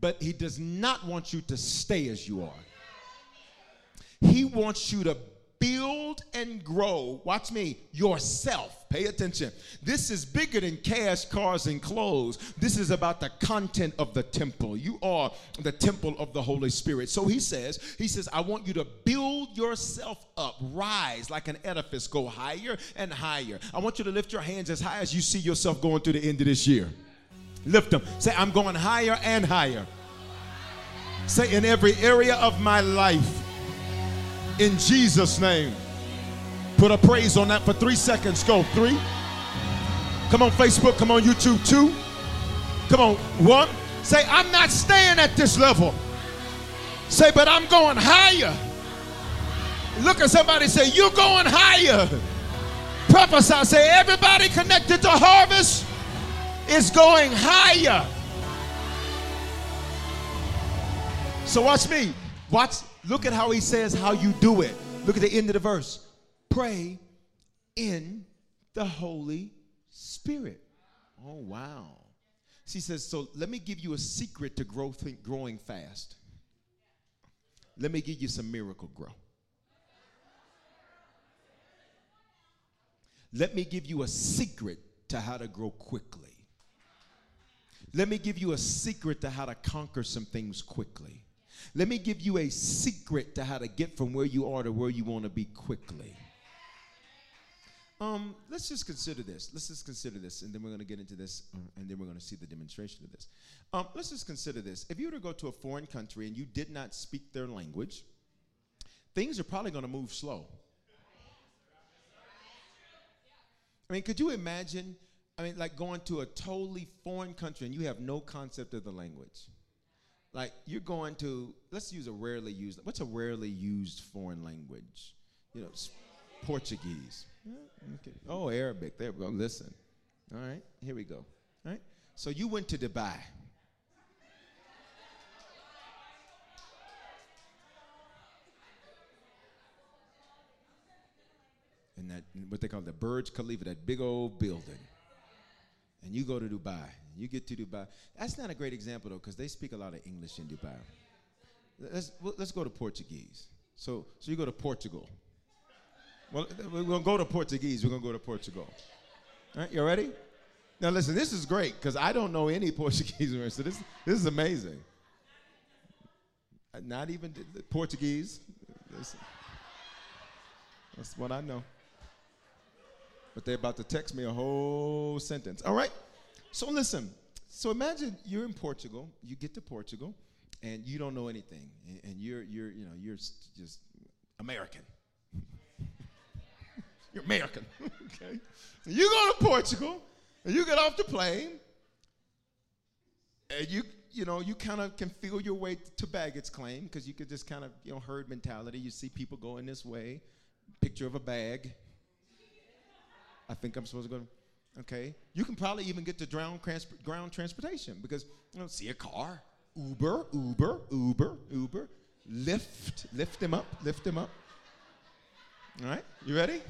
but He does not want you to stay as you are. He wants you to build and grow, watch me, yourself. Pay attention. This is bigger than cash, cars, and clothes. This is about the content of the temple. You are the temple of the Holy Spirit. So he says, he says, I want you to build yourself up, rise like an edifice, go higher and higher. I want you to lift your hands as high as you see yourself going to the end of this year. Lift them. Say, I'm going higher and higher. Say, in every area of my life in Jesus' name. Put a praise on that for three seconds. Go. Three, Come on, Facebook. Come on, YouTube. Two. Come on, one. Say, I'm not staying at this level. Say, but I'm going higher. Look at somebody say, You're going higher. Prophesy. Say, Everybody connected to harvest is going higher. So watch me. Watch. Look at how he says how you do it. Look at the end of the verse. Pray in the Holy Spirit. Oh wow. She says, so let me give you a secret to growth, growing fast. Let me give you some Miracle-Gro. Let me give you a secret to how to grow quickly. Let me give you a secret to how to conquer some things quickly. Let me give you a secret to how to get from where you are to where you want to be quickly. Um, let's just consider this. Let's just consider this, and then we're going to get into this, uh, and then we're going to see the demonstration of this. Um, let's just consider this. If you were to go to a foreign country and you did not speak their language, things are probably going to move slow. I mean, could you imagine? I mean, like going to a totally foreign country and you have no concept of the language. Like you're going to, let's use a rarely used, what's a rarely used foreign language? You know, Portuguese. Okay. Oh, Arabic. There we go. Listen. All right, here we go. All right. So you went to Dubai. and that what they call the Burj Khalifa, that big old building. And you go to Dubai. You get to Dubai. That's not a great example though, because they speak a lot of English in Dubai. Let's let's go to Portuguese. So so you go to Portugal. Well, we're gonna go to Portuguese. We're gonna go to Portugal. All right, you ready? Now listen, this is great because I don't know any Portuguese, so this this is amazing. Uh, not even Portuguese. That's what I know but they're about to text me a whole sentence. All right? So listen. So imagine you're in Portugal, you get to Portugal, and you don't know anything, and you're you're you know you're just American. you're American, okay? You go to Portugal, and you get off the plane, and you you know you kind of can feel your way to baggage claim because you could just kind of you know herd mentality. You see people going this way, picture of a bag I think I'm supposed to go. Okay, you can probably even get to ground, ground transportation because you know, see a car, Uber, Uber, Uber, Uber, lift, lift them up, lift them up. All right, you ready?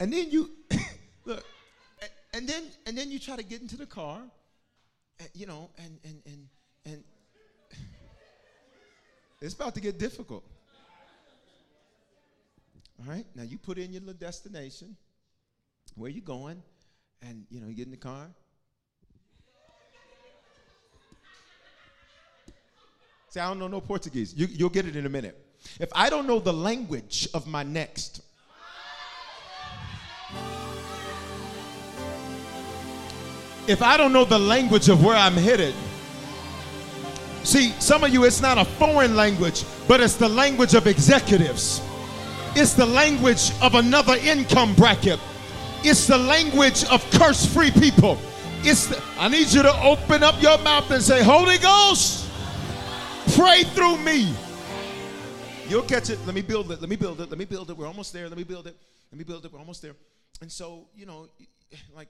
And then you look, and then and then you try to get into the car, uh, you know, and and and and it's about to get difficult. All right, now you put in your little destination where you going? And you know, you get in the car. Say, I don't know no Portuguese. You, you'll get it in a minute. If I don't know the language of my next, if I don't know the language of where I'm headed, see, some of you, it's not a foreign language, but it's the language of executives. It's the language of another income bracket. It's the language of curse free people. It's the, I need you to open up your mouth and say, Holy Ghost, pray through me. You'll catch it. Let me build it. Let me build it. Let me build it. We're almost there. Let me build it. Let me build it. We're almost there. And so, you know, like,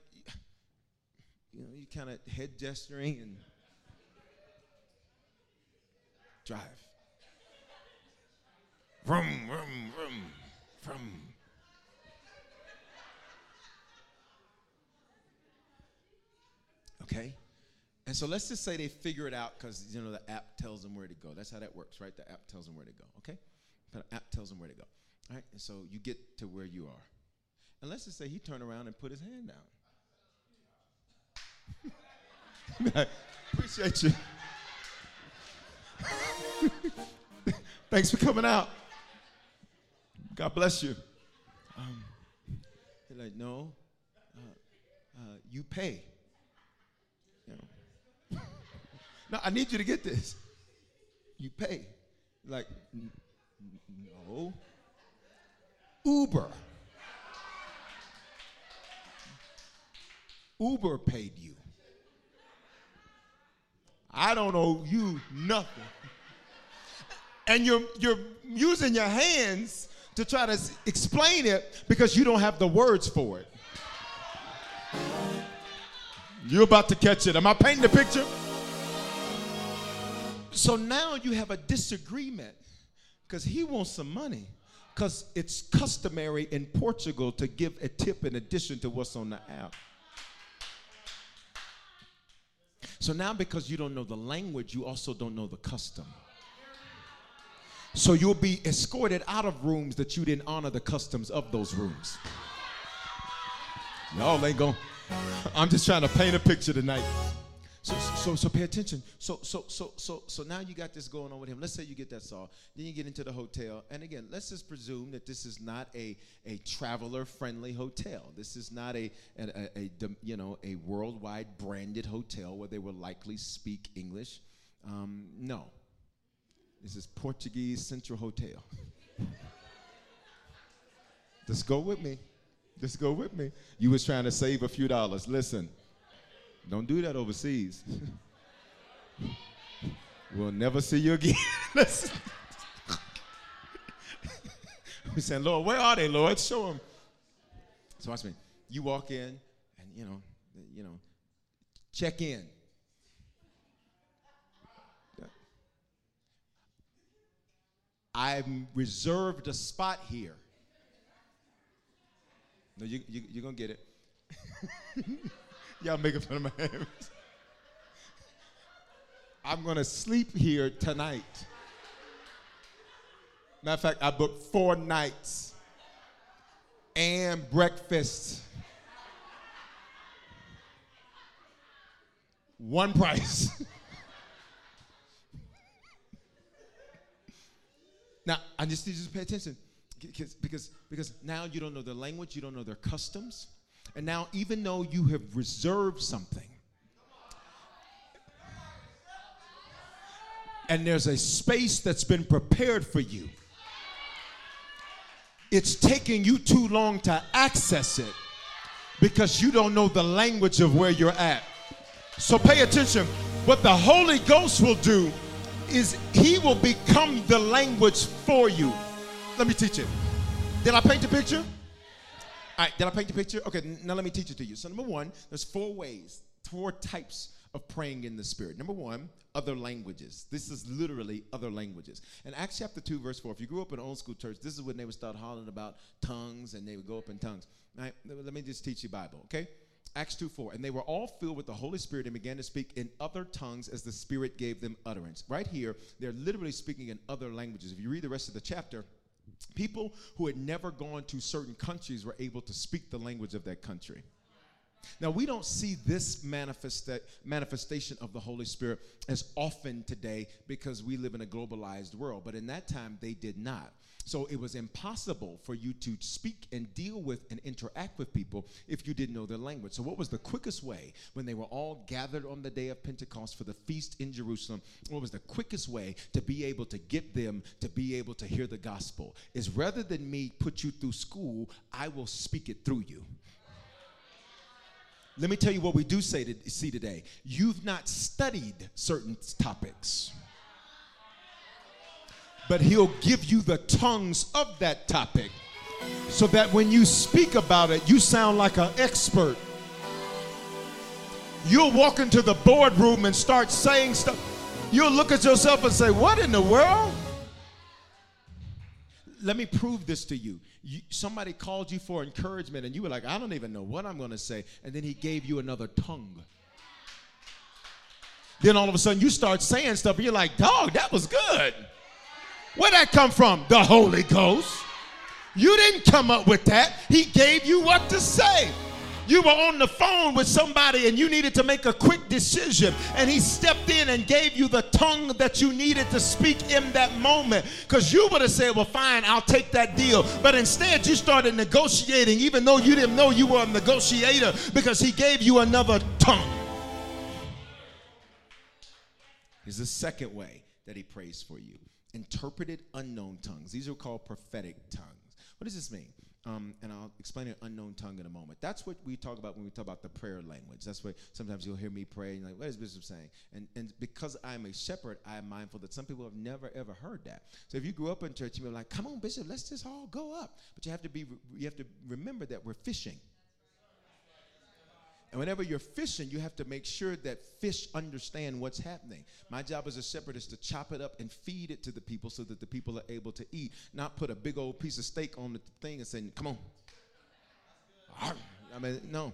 you know, you kind of head gesturing and drive. Vroom, vroom, vroom, vroom. Okay? And so let's just say they figure it out because you know the app tells them where to go. That's how that works, right? The app tells them where to go. Okay? The app tells them where to go. All right? And so you get to where you are. And let's just say he turned around and put his hand down. Appreciate you. Thanks for coming out. God bless you. Um, they're like, no, uh, uh, you pay. Now, I need you to get this. You pay. Like, no. Uber. Uber paid you. I don't owe you nothing. And you're, you're using your hands to try to explain it because you don't have the words for it. You're about to catch it. Am I painting the picture? So now you have a disagreement because he wants some money because it's customary in Portugal to give a tip in addition to what's on the app. So now, because you don't know the language, you also don't know the custom. So you'll be escorted out of rooms that you didn't honor the customs of those rooms. Y'all ain't going. I'm just trying to paint a picture tonight. So, so, so pay attention. So, so, so, so, so now you got this going on with him. Let's say you get that saw. Then you get into the hotel. And again, let's just presume that this is not a, a traveler-friendly hotel. This is not a, a, a, a you know a worldwide branded hotel where they will likely speak English. Um, no, this is Portuguese Central Hotel. Just go with me. Just go with me. You was trying to save a few dollars. Listen. Don't do that overseas. we'll never see you again. we saying, Lord, where are they, Lord? Show them. So watch me. You walk in and you know, you know, check in. I've reserved a spot here. No, you, you, you're going to get it. Y'all making fun of my hands. I'm gonna sleep here tonight. Matter of fact, I booked four nights and breakfast. One price. now, I just need you to pay attention because, because, because now you don't know their language, you don't know their customs. And now, even though you have reserved something, and there's a space that's been prepared for you, it's taking you too long to access it because you don't know the language of where you're at. So pay attention. What the Holy Ghost will do is He will become the language for you. Let me teach it. Did I paint the picture? All right, did I paint the picture? Okay, now let me teach it to you. So, number one, there's four ways, four types of praying in the Spirit. Number one, other languages. This is literally other languages. In Acts chapter 2, verse 4, if you grew up in old school church, this is when they would start hollering about tongues and they would go up in tongues. All right, let me just teach you Bible, okay? Acts 2 4. And they were all filled with the Holy Spirit and began to speak in other tongues as the Spirit gave them utterance. Right here, they're literally speaking in other languages. If you read the rest of the chapter, People who had never gone to certain countries were able to speak the language of that country. Now, we don't see this manifesta- manifestation of the Holy Spirit as often today because we live in a globalized world, but in that time they did not. So it was impossible for you to speak and deal with and interact with people if you didn't know their language. So, what was the quickest way when they were all gathered on the day of Pentecost for the feast in Jerusalem? What was the quickest way to be able to get them to be able to hear the gospel? Is rather than me put you through school, I will speak it through you. Let me tell you what we do say to, see today. You've not studied certain topics but he'll give you the tongues of that topic so that when you speak about it, you sound like an expert. You'll walk into the boardroom and start saying stuff. You'll look at yourself and say, What in the world? Let me prove this to you. You. Somebody called you for encouragement, and you were like, I don't even know what I'm going to say. And then he gave you another tongue. Then all of a sudden, you start saying stuff, and you're like, Dog, that was good. Where'd that come from? The Holy Ghost. You didn't come up with that. He gave you what to say. You were on the phone with somebody and you needed to make a quick decision, and he stepped in and gave you the tongue that you needed to speak in that moment. Because you would have said, Well, fine, I'll take that deal. But instead, you started negotiating, even though you didn't know you were a negotiator, because he gave you another tongue. Here's the second way that he prays for you interpreted unknown tongues. These are called prophetic tongues. What does this mean? Um, and I'll explain an unknown tongue in a moment. That's what we talk about when we talk about the prayer language. That's what sometimes you'll hear me pray and like, what is Bishop saying? And and because I'm a shepherd, I'm mindful that some people have never ever heard that. So if you grew up in church, you're like, come on, Bishop, let's just all go up. But you have to be you have to remember that we're fishing. And whenever you're fishing, you have to make sure that fish understand what's happening. My job as a shepherd is to chop it up and feed it to the people so that the people are able to eat, not put a big old piece of steak on the thing and say, "Come on." I mean, no.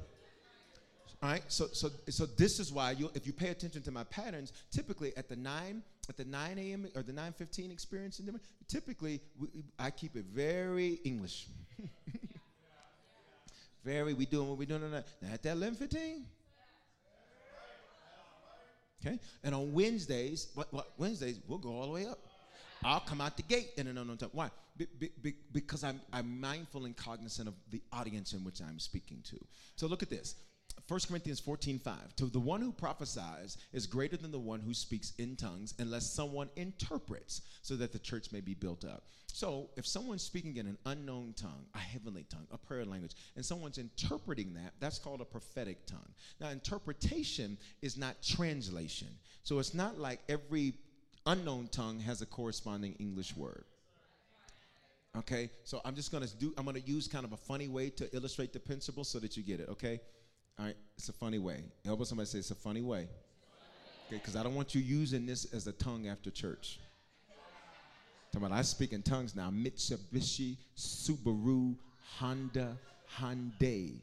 All right. So, so, so this is why you, if you pay attention to my patterns, typically at the nine, at the 9 a.m. or the 9:15 experience, in the typically we, I keep it very English. Very, we doing what we doing tonight. Now at that 11 15. Okay? And on Wednesdays, what, what, Wednesdays, we'll go all the way up. I'll come out the gate in an unknown time. Why? Be, be, be, because I'm, I'm mindful and cognizant of the audience in which I'm speaking to. So look at this. 1 Corinthians 14 5. To the one who prophesies is greater than the one who speaks in tongues, unless someone interprets, so that the church may be built up. So, if someone's speaking in an unknown tongue, a heavenly tongue, a prayer language, and someone's interpreting that, that's called a prophetic tongue. Now, interpretation is not translation. So, it's not like every unknown tongue has a corresponding English word. Okay? So, I'm just going to do, I'm going to use kind of a funny way to illustrate the principle so that you get it, okay? All right, it's a funny way. Help us somebody say it's a funny way. Okay, because I don't want you using this as a tongue after church. Talking about I speak in tongues now. Mitsubishi, Subaru, Honda, Hyundai.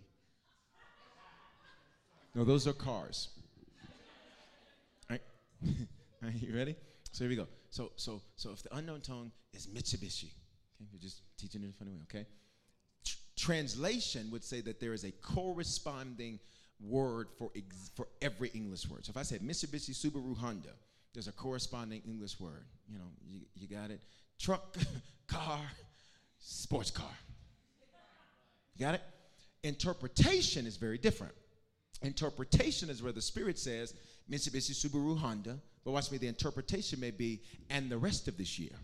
No, those are cars. All right. All right, you ready? So here we go. So so so if the unknown tongue is Mitsubishi, okay, you're just teaching it in a funny way, okay? Translation would say that there is a corresponding word for, ex- for every English word. So if I say Mitsubishi, Subaru, Honda, there's a corresponding English word. You know, you, you got it? Truck, car, sports car. You got it? Interpretation is very different. Interpretation is where the Spirit says Mitsubishi, Subaru, Honda, but watch me, the interpretation may be, and the rest of this year.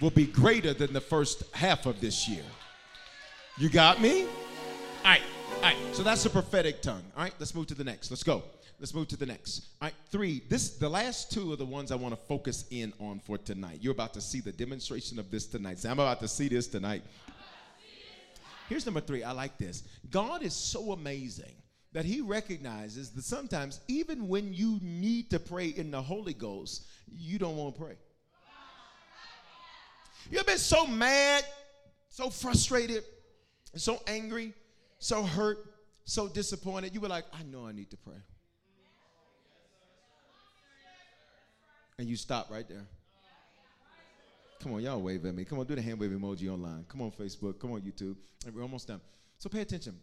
Will be greater than the first half of this year. You got me? All right, all right. So that's the prophetic tongue. All right, let's move to the next. Let's go. Let's move to the next. All right, three. This the last two are the ones I want to focus in on for tonight. You're about to see the demonstration of this tonight. So I'm about to see this tonight. Here's number three. I like this. God is so amazing that He recognizes that sometimes, even when you need to pray in the Holy Ghost, you don't want to pray. You ever been so mad, so frustrated, so angry, so hurt, so disappointed? You were like, I know I need to pray. And you stop right there. Come on, y'all wave at me. Come on, do the hand wave emoji online. Come on, Facebook. Come on, YouTube. And we're almost done. So pay attention.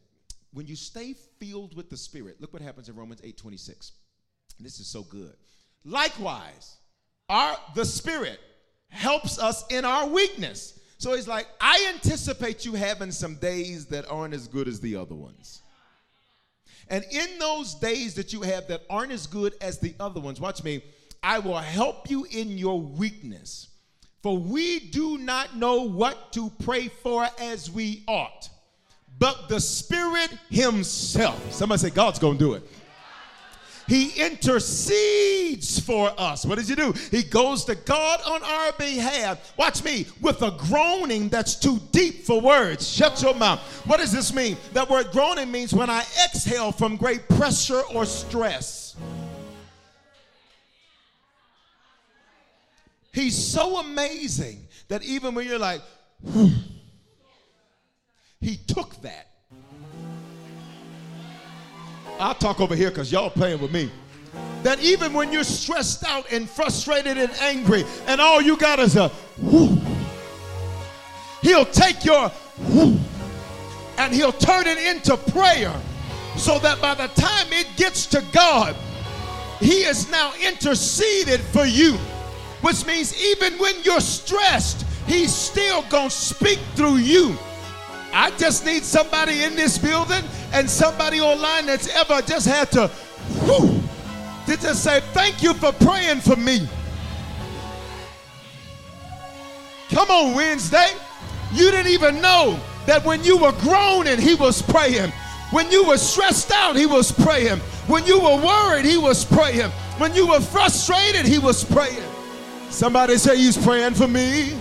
When you stay filled with the Spirit, look what happens in Romans 8 26. This is so good. Likewise, our the Spirit helps us in our weakness. So he's like, I anticipate you having some days that aren't as good as the other ones. And in those days that you have that aren't as good as the other ones, watch me, I will help you in your weakness. For we do not know what to pray for as we ought, but the Spirit Himself. Somebody say, God's gonna do it. He intercedes for us. What does he do? He goes to God on our behalf. Watch me, with a groaning that's too deep for words. Shut your mouth. What does this mean? That word groaning means when I exhale from great pressure or stress. He's so amazing that even when you're like, he took that I'll talk over here because y'all playing with me. That even when you're stressed out and frustrated and angry, and all you got is a whoo, he'll take your whoo, and he'll turn it into prayer so that by the time it gets to God, he is now interceded for you. Which means even when you're stressed, he's still to speak through you. I just need somebody in this building and somebody online that's ever just had to, whew, to just say, Thank you for praying for me. Come on, Wednesday. You didn't even know that when you were groaning, he was praying. When you were stressed out, he was praying. When you were worried, he was praying. When you were frustrated, he was praying. Somebody say he's praying for me.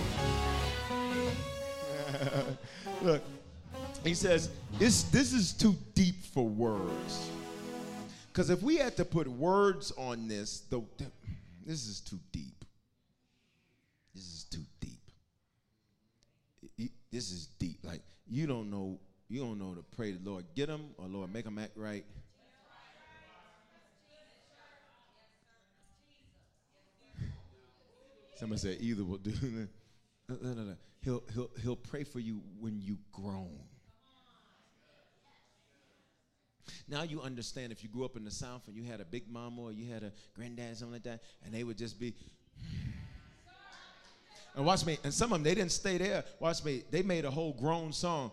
Look, he says, this, this is too deep for words. Because if we had to put words on this, the, this is too deep. This is too deep. This is deep. Like you don't know, you don't know to pray the Lord get them or Lord make them act right. Somebody said either will do. no, no, no. He'll, he'll, he'll pray for you when you groan. Now you understand if you grew up in the South and you had a big mama or you had a granddad, something like that, and they would just be. And watch me, and some of them, they didn't stay there. Watch me, they made a whole groan song.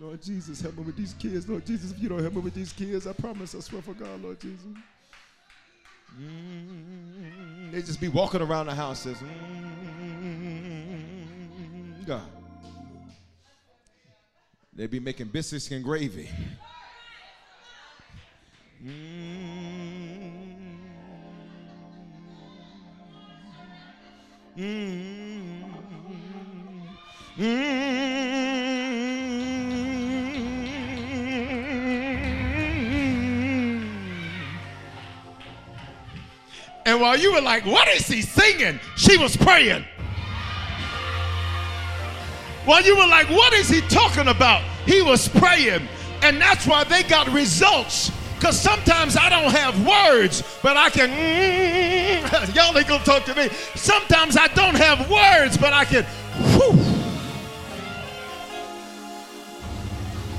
Lord Jesus, help me with these kids. Lord Jesus, if you don't help me with these kids, I promise, I swear for God, Lord Jesus. Mm, they just be walking around the house. Says, mm, God. They be making biscuits and gravy. Mm, and while you were like, what is he singing? She was praying. While you were like, what is he talking about? He was praying. And that's why they got results. Because sometimes I don't have words, but I can. Y'all ain't gonna talk to me. Sometimes I don't have words, but I can. Whew.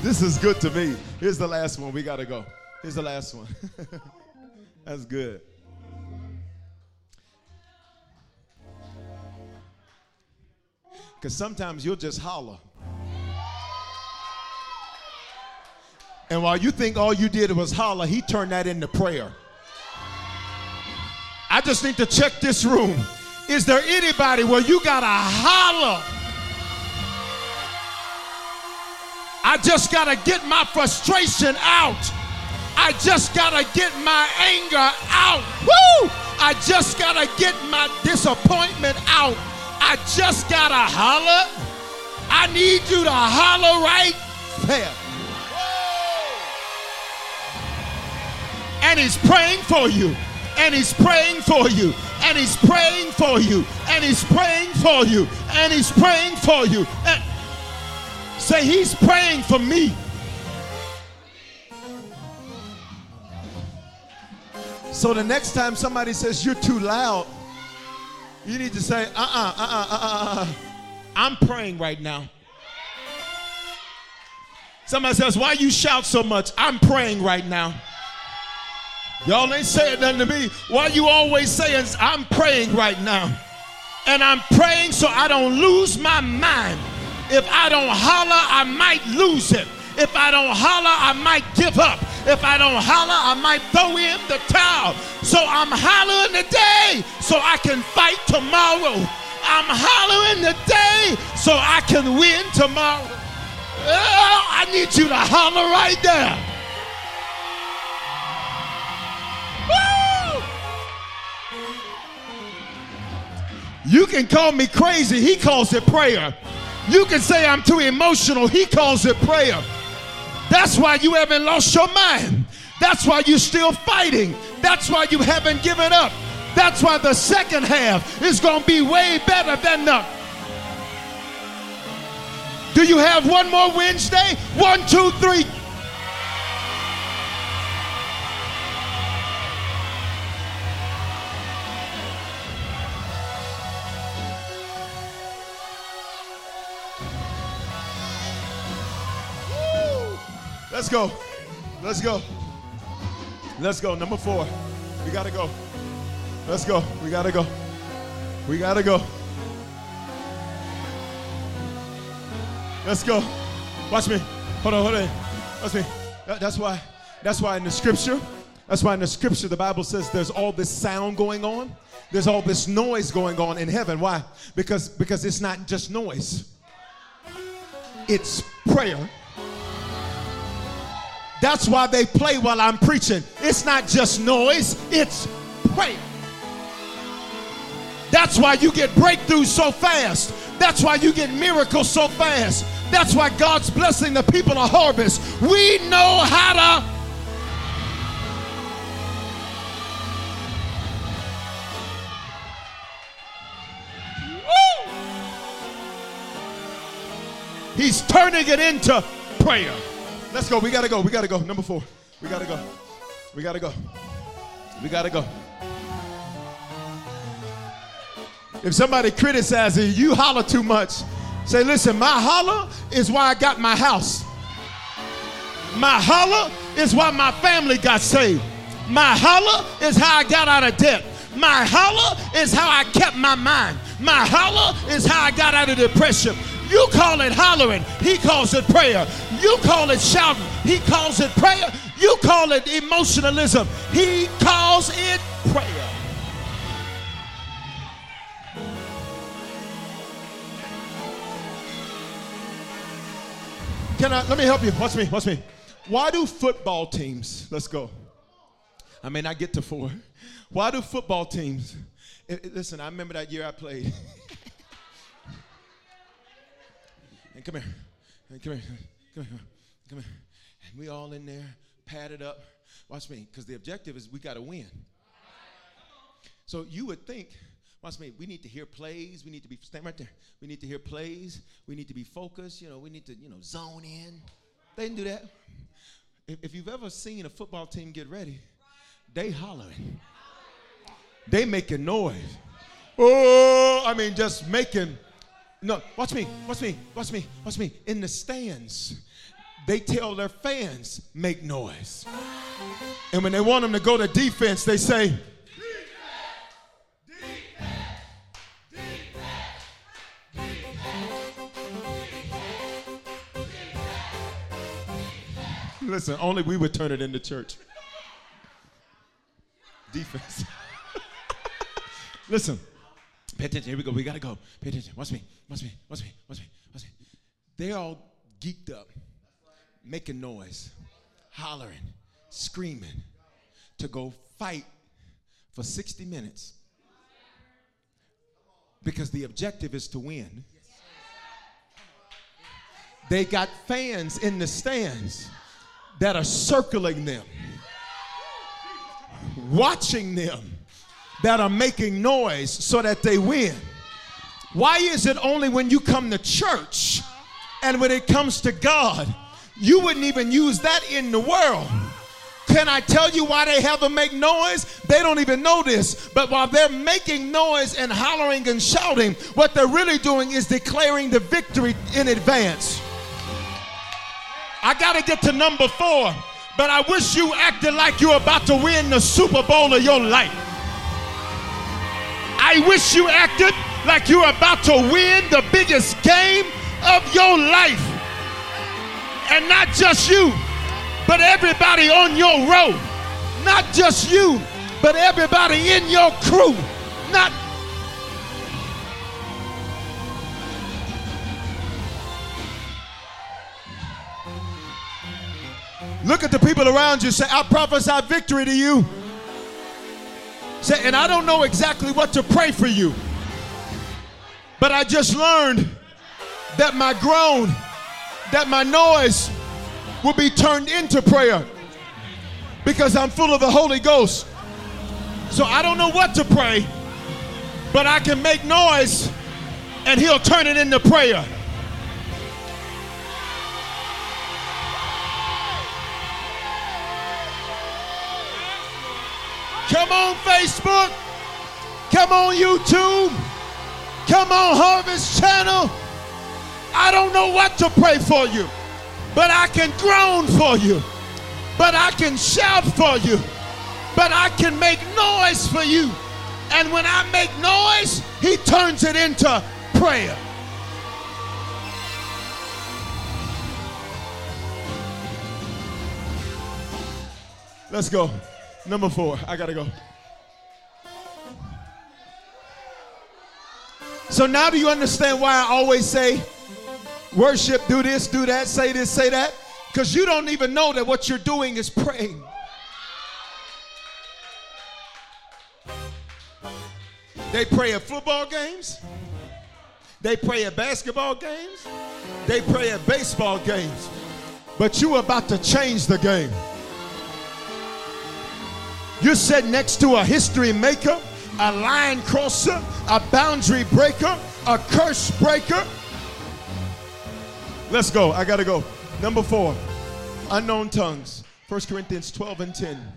This is good to me. Here's the last one. We gotta go. Here's the last one. That's good. Because sometimes you'll just holler. And while you think all you did was holler, he turned that into prayer. I just need to check this room. Is there anybody where you got to holler? I just got to get my frustration out. I just got to get my anger out. Woo! I just got to get my disappointment out. I just got to holler. I need you to holler right there. and he's praying for you. And he's praying for you. And he's praying for you. And he's praying for you. And he's praying for you. And say he's praying for me. So the next time somebody says you're too loud you need to say uh-uh uh-uh uh-uh, uh-uh. i'm praying right now somebody says why you shout so much i'm praying right now Y'all ain't saying nothing to me. Why you always saying, I'm praying right now? And I'm praying so I don't lose my mind. If I don't holler, I might lose it. If I don't holler, I might give up. If I don't holler, I might throw in the towel. So I'm hollering today so I can fight tomorrow. I'm hollering today so I can win tomorrow. Oh, I need you to holler right there. You can call me crazy, he calls it prayer. You can say I'm too emotional, he calls it prayer. That's why you haven't lost your mind. That's why you're still fighting. That's why you haven't given up. That's why the second half is going to be way better than the. Do you have one more Wednesday? One, two, three. Let's go. Let's go. Let's go. Number four. We got to go. Let's go. We got to go. We got to go. Let's go. Watch me. Hold on, hold on. Watch me. That's why. That's why in the scripture, that's why in the scripture the Bible says there's all this sound going on. There's all this noise going on in heaven. Why? Because because it's not just noise. It's prayer. That's why they play while I'm preaching. It's not just noise, it's prayer. That's why you get breakthroughs so fast. That's why you get miracles so fast. That's why God's blessing the people of harvest. We know how to. Woo! He's turning it into prayer. Let's go. We gotta go. We gotta go. Number four. We gotta go. We gotta go. We gotta go. If somebody criticizes you, you holler too much. Say, listen, my holler is why I got my house. My holler is why my family got saved. My holler is how I got out of debt. My holler is how I kept my mind. My holler is how I got out of depression. You call it hollering, he calls it prayer. You call it shouting, he calls it prayer. You call it emotionalism, he calls it prayer. Can I let me help you? Watch me, watch me. Why do football teams, let's go. I may not get to four. Why do football teams? It, it, listen, I remember that year I played. and come here. And come here. Come here. Come here. And we all in there, padded up. Watch me, because the objective is we got to win. So you would think Watch me. We need to hear plays. We need to be stand right there. We need to hear plays. We need to be focused. You know, we need to you know zone in. They didn't do that. If, if you've ever seen a football team get ready, they hollering. They making noise. Oh, I mean, just making. No, watch me. Watch me. Watch me. Watch me. In the stands, they tell their fans make noise. And when they want them to go to defense, they say. Listen, only we would turn it into church. Defense. Listen, pay attention. Here we go. We gotta go. Pay attention. Watch me. Watch me. Watch me. Watch me. Watch me. They're all geeked up, making noise, hollering, screaming to go fight for 60 minutes because the objective is to win. They got fans in the stands that are circling them, watching them, that are making noise so that they win. Why is it only when you come to church and when it comes to God, you wouldn't even use that in the world? Can I tell you why they have to make noise? They don't even know this. But while they're making noise and hollering and shouting, what they're really doing is declaring the victory in advance. I got to get to number four, but I wish you acted like you're about to win the Super Bowl of your life. I wish you acted like you're about to win the biggest game of your life. And not just you, but everybody on your road. Not just you, but everybody in your crew. Not Look at the people around you. Say, I prophesy victory to you. Say, and I don't know exactly what to pray for you. But I just learned that my groan, that my noise will be turned into prayer because I'm full of the Holy Ghost. So I don't know what to pray, but I can make noise and He'll turn it into prayer. Come on, Facebook. Come on, YouTube. Come on, Harvest Channel. I don't know what to pray for you, but I can groan for you, but I can shout for you, but I can make noise for you. And when I make noise, he turns it into prayer. Let's go. Number four. I got to go. So now do you understand why I always say worship, do this, do that, say this, say that? Because you don't even know that what you're doing is praying. They pray at football games. They pray at basketball games. They pray at baseball games. But you about to change the game. You're sitting next to a history maker, a line crosser, a boundary breaker, a curse breaker. Let's go. I got to go. Number four, unknown tongues. 1 Corinthians 12 and 10.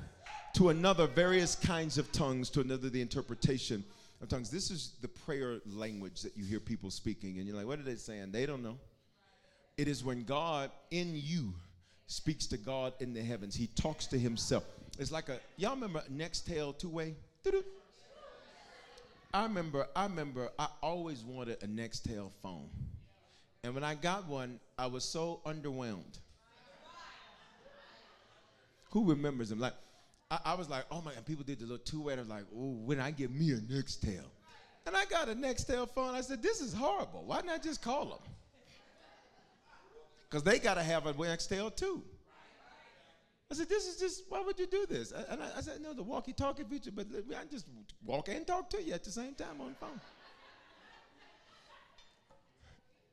To another, various kinds of tongues, to another, the interpretation of tongues. This is the prayer language that you hear people speaking, and you're like, what are they saying? They don't know. It is when God in you speaks to God in the heavens, He talks to Himself. It's like a, y'all remember Nextel two way? I remember, I remember, I always wanted a Nextel phone. And when I got one, I was so underwhelmed. Who remembers them? Like, I, I was like, oh my God, people did the little two way. I was like, oh, when I get me a Nextel. And I got a Nextel phone. I said, this is horrible. Why not just call them? Because they got to have a Nextel too. I said, this is just, why would you do this? And I, I said, no, the walkie talkie feature, but I just walk and talk to you at the same time on the phone.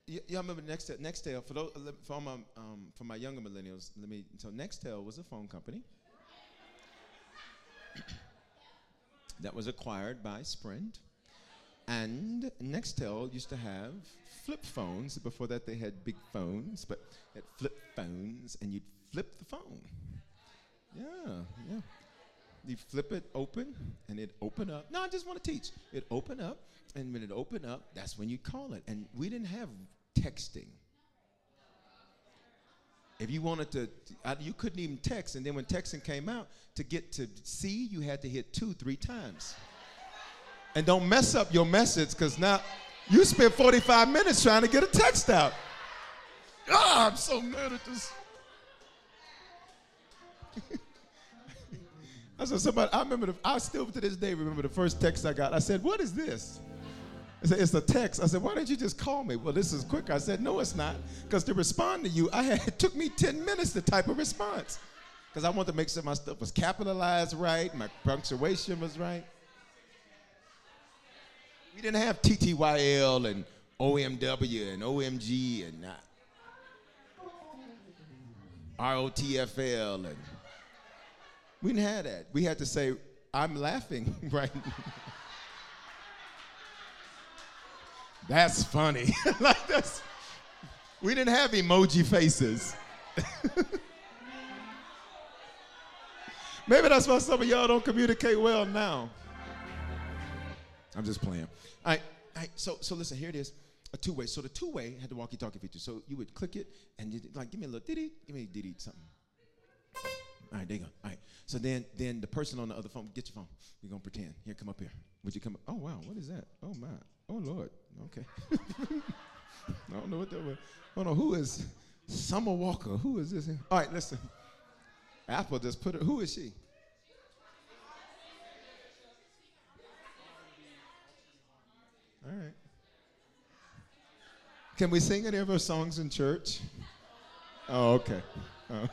Y'all remember Nextel? Nextel for those for my um, for my younger millennials. Let me. So Nextel was a phone company that was acquired by Sprint, and Nextel used to have flip phones. Before that, they had big phones, but had flip phones, and you'd flip the phone. Yeah, yeah. You flip it open, and it open up. No, I just want to teach. It open up, and when it open up, that's when you call it. And we didn't have texting. If you wanted to, you couldn't even text. And then when texting came out, to get to C, you had to hit two, three times. And don't mess up your message because now you spent 45 minutes trying to get a text out. Ah, I'm so mad at this. I said, somebody, I remember, the, I still to this day remember the first text I got. I said, what is this? I said, it's a text. I said, why didn't you just call me? Well, this is quick. I said, no, it's not. Because to respond to you, I had, it took me 10 minutes to type a response. Because I wanted to make sure my stuff was capitalized right, my punctuation was right. We didn't have TTYL and OMW and OMG and uh, ROTFL and we didn't have that. We had to say, I'm laughing right That's funny. like that's, we didn't have emoji faces. Maybe that's why some of y'all don't communicate well now. I'm just playing. All right, all right so, so listen, here it is. A two-way. So the two-way had the walkie-talkie feature. So you would click it and you like give me a little diddy, give me a diddy something. All right, there you go. All right. So then, then the person on the other phone, get your phone. We're gonna pretend. Here, come up here. Would you come? Up? Oh wow, what is that? Oh my. Oh Lord. Okay. I don't know what that was. Hold on. Who is Summer Walker? Who is this? All right, listen. Apple just put it. Who is she? All right. Can we sing any of her songs in church? Oh, okay. Oh.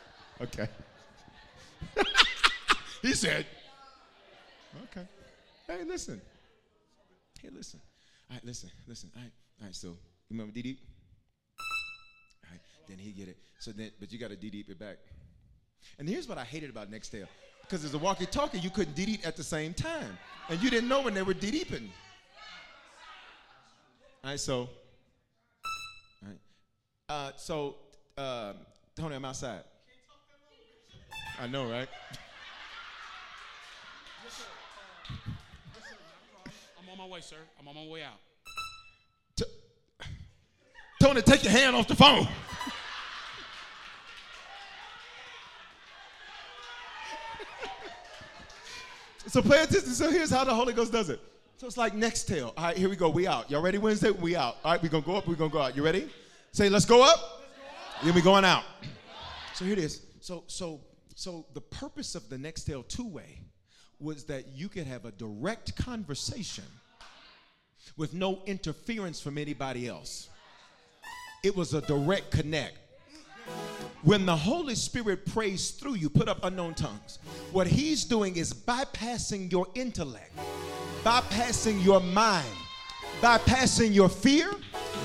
okay. he said, okay. Hey, listen. Hey, listen. All right, listen, listen. All right, all right. So you remember D deep? All right, then he get it. So then, but you got to D deep it back. And here's what I hated about Nextel, because as a walkie-talkie, you couldn't D deep at the same time, and you didn't know when they were D deeping. All right, so. All right. Uh, so, uh, Tony, I'm outside. I know, right? Uh. I'm on my way, sir. I'm on my way out. T- Tony, take your hand off the phone. so pay attention. So here's how the Holy Ghost does it. So it's like Nextel. All right, here we go. We out. Y'all ready Wednesday? We out. All right, we're going to go up. We're going to go out. You ready? Say, let's go up. Let's go up. Then we going out. So here it is. So, so So the purpose of the next Nextel two-way was that you could have a direct conversation with no interference from anybody else. It was a direct connect. When the Holy Spirit prays through you, put up unknown tongues. What he's doing is bypassing your intellect, bypassing your mind, bypassing your fear,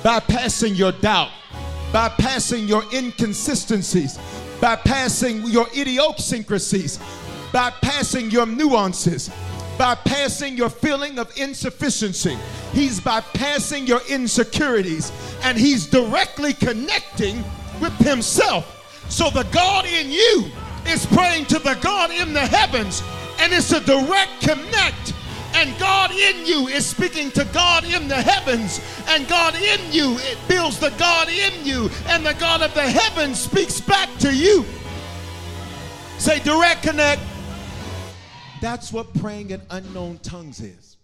bypassing your doubt, bypassing your inconsistencies, bypassing your idiosyncrasies, bypassing your nuances, bypassing your feeling of insufficiency. He's bypassing your insecurities and he's directly connecting with himself. So the God in you is praying to the God in the heavens and it's a direct connect. And God in you is speaking to God in the heavens, and God in you it builds the God in you, and the God of the heavens speaks back to you. Say direct connect. That's what praying in unknown tongues is.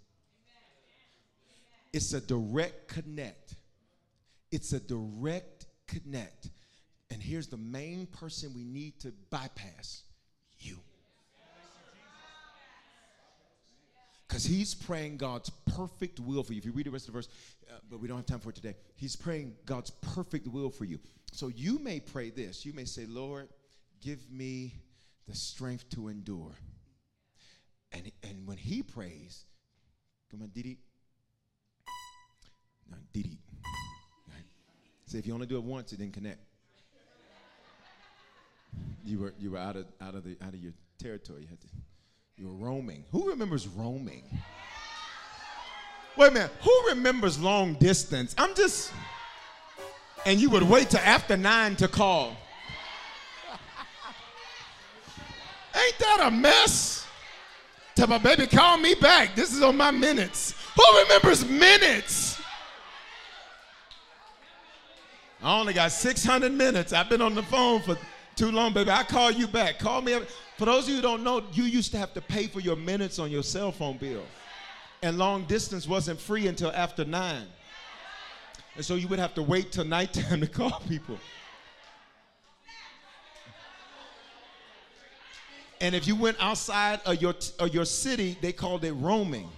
It's a direct connect. It's a direct connect. And here's the main person we need to bypass you. Because he's praying God's perfect will for you. If you read the rest of the verse, uh, but we don't have time for it today. He's praying God's perfect will for you. So you may pray this. You may say, Lord, give me the strength to endure. And, and when he prays, come on, Didi. No, Didi. Right. Say, if you only do it once, it didn't connect. You were you were out of out of the out of your territory. You had to you were roaming. Who remembers roaming? Wait a minute. Who remembers long distance? I'm just. And you would wait till after nine to call. Ain't that a mess? Tell my baby, call me back. This is on my minutes. Who remembers minutes? I only got 600 minutes. I've been on the phone for too long, baby. I call you back. Call me. For those of you who don't know, you used to have to pay for your minutes on your cell phone bill. And long distance wasn't free until after nine. And so you would have to wait till nighttime to call people. And if you went outside of your, of your city, they called it roaming.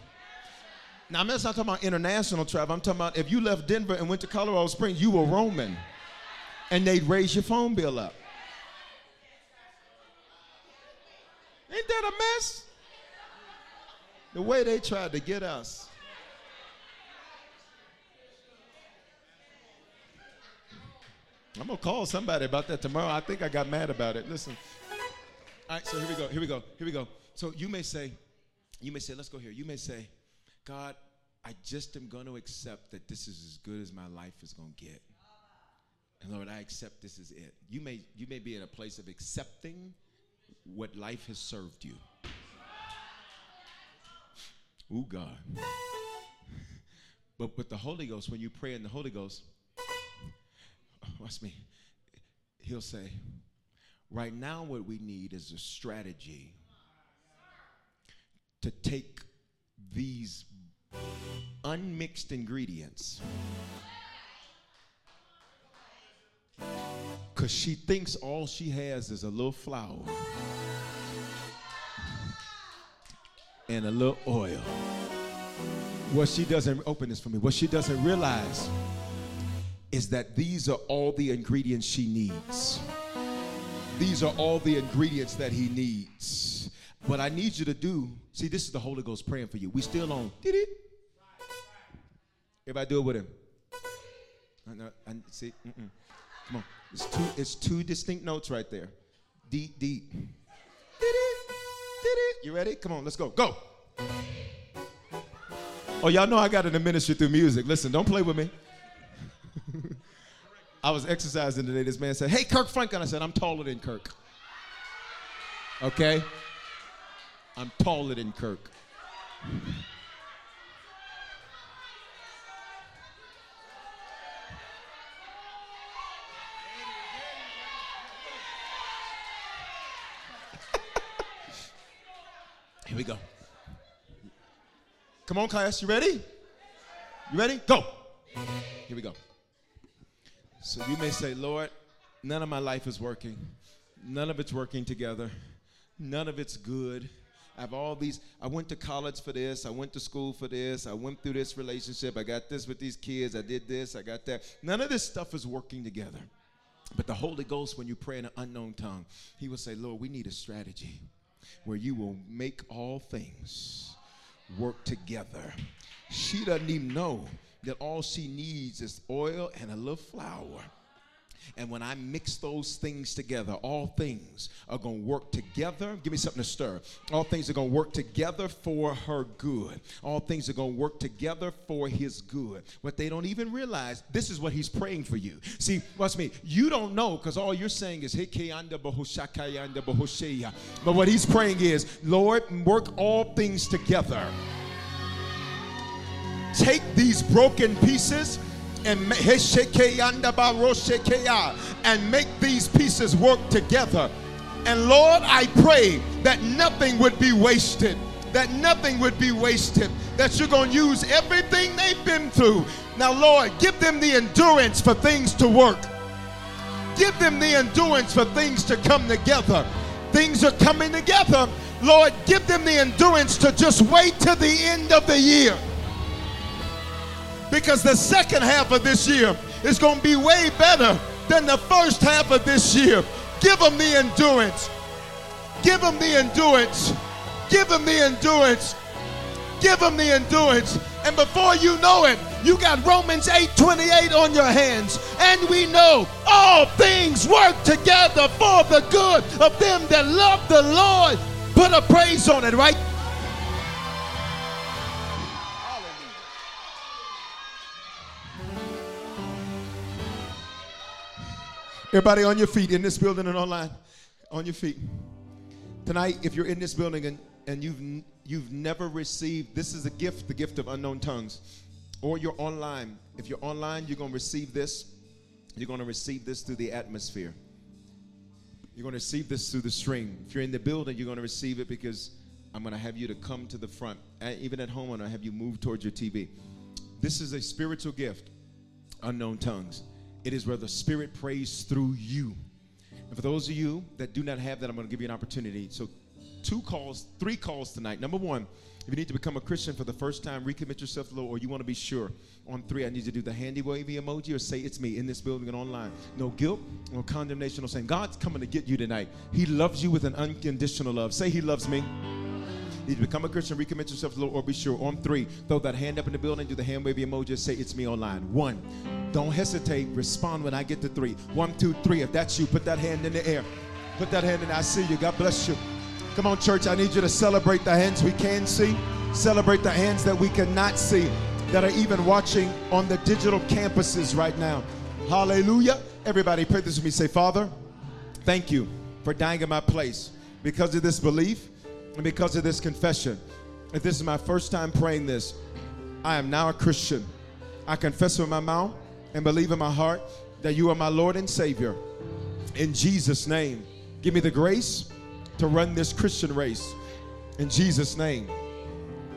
Now, I'm not talking about international travel. I'm talking about if you left Denver and went to Colorado Springs, you were roaming. And they'd raise your phone bill up. Ain't that a mess? The way they tried to get us. I'm gonna call somebody about that tomorrow. I think I got mad about it. Listen. All right, so here we go. Here we go. Here we go. So you may say, you may say, let's go here. You may say, God, I just am to accept that this is as good as my life is to get. And Lord, I accept this is it. You may you may be in a place of accepting what life has served you. Oh God. But with the Holy Ghost, when you pray in the Holy Ghost, oh, watch me, he'll say, right now what we need is a strategy to take these unmixed ingredients because she thinks all she has is a little flour and a little oil. What she doesn't open this for me. What she doesn't realize is that these are all the ingredients she needs. These are all the ingredients that he needs. What I need you to do, see, this is the Holy Ghost praying for you. We still on. Did it? Everybody do it with him. I, I see. Mm-mm. Come on. It's two, it's two distinct notes right there. Deep, deep. You ready? Come on, let's go. Go. Oh, y'all know I got in the ministry through music. Listen, don't play with me. I was exercising today. This man said, Hey, Kirk Franklin. I said, I'm taller than Kirk. Okay? I'm taller than Kirk. Here we go. Come on, class. You ready? You ready? Go. Here we go. So you may say, Lord, none of my life is working. None of it's working together. None of it's good. I have all these. I went to college for this. I went to school for this. I went through this relationship. I got this with these kids. I did this. I got that. None of this stuff is working together. But the Holy Ghost, when you pray in an unknown tongue, He will say, Lord, we need a strategy where you will make all things work together. She doesn't even know that all she needs is oil and a little flour. And when I mix those things together, all things are going to work together. Give me something to stir. All things are going to work together for her good. All things are going to work together for his good. What they don't even realize, this is what he's praying for you. See, watch me. You don't know because all you're saying is, but what he's praying is, Lord, work all things together. Take these broken pieces and and make these pieces work together. And Lord, I pray that nothing would be wasted, that nothing would be wasted, that you're going to use everything they've been through. Now, Lord, give them the endurance for things to work. Give them the endurance for things to come together. Things are coming together. Lord, give them the endurance to just wait to the end of the year because the second half of this year is going to be way better than the first half of this year. Give them the endurance. Give them the endurance. Give them the endurance. Give them the endurance. And before you know it, you got Romans 8 28 on your hands. And we know all things work together for the good of them that love the Lord. Put a praise on it, right? Everybody on your feet in this building and online, on your feet. Tonight, if you're in this building and, and you've you've never received, this is a gift, the gift of unknown tongues. Or you're online. If you're online, you're gonna receive this. You're gonna receive this through the atmosphere. You're gonna receive this through the stream. If you're in the building, you're gonna receive it because I'm gonna have you to come to the front. Even at home, I'm gonna have you move towards your TV. This is a spiritual gift, unknown tongues. It is where the Spirit prays through you. And for those of you that do not have that, I'm going to give you an opportunity. So, two calls, three calls tonight. Number one, if you need to become a Christian for the first time, recommit yourself to the Lord, or you want to be sure. On three, I need you to do the handy wavy emoji or say it's me in this building and online. No guilt, no condemnation, no saying God's coming to get you tonight. He loves you with an unconditional love. Say He loves me to become a Christian, recommit yourself to the Lord, or be sure. On three, throw that hand up in the building, do the hand wavy emoji, say it's me online. One, don't hesitate, respond when I get to three. One, two, three. If that's you, put that hand in the air. Put that hand in. I see you. God bless you. Come on, church. I need you to celebrate the hands we can see, celebrate the hands that we cannot see, that are even watching on the digital campuses right now. Hallelujah. Everybody, pray this with me. Say, Father, thank you for dying in my place. Because of this belief, and because of this confession, if this is my first time praying this, I am now a Christian. I confess with my mouth and believe in my heart that you are my Lord and Savior. In Jesus' name, give me the grace to run this Christian race. In Jesus' name,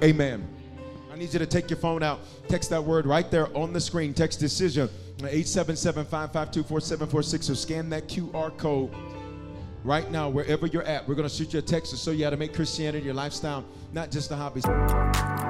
amen. I need you to take your phone out, text that word right there on the screen. Text decision 877 552 4746 or scan that QR code right now, wherever you're at. We're going to shoot you a text to show you how to make Christianity your lifestyle, not just a hobby.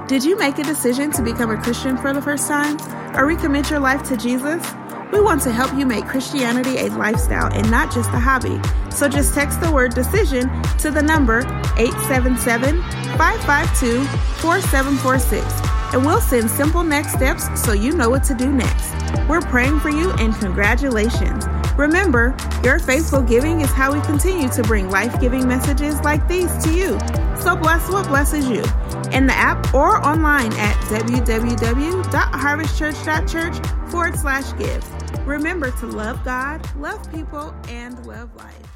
Did you make a decision to become a Christian for the first time or recommit your life to Jesus? We want to help you make Christianity a lifestyle and not just a hobby. So just text the word decision to the number 877 552 4746 and we'll send simple next steps so you know what to do next. We're praying for you and congratulations. Remember, your faithful giving is how we continue to bring life giving messages like these to you. So bless what blesses you in the app or online at www.harvestchurch.church forward slash give. Remember to love God, love people, and love life.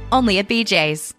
only at BJ's.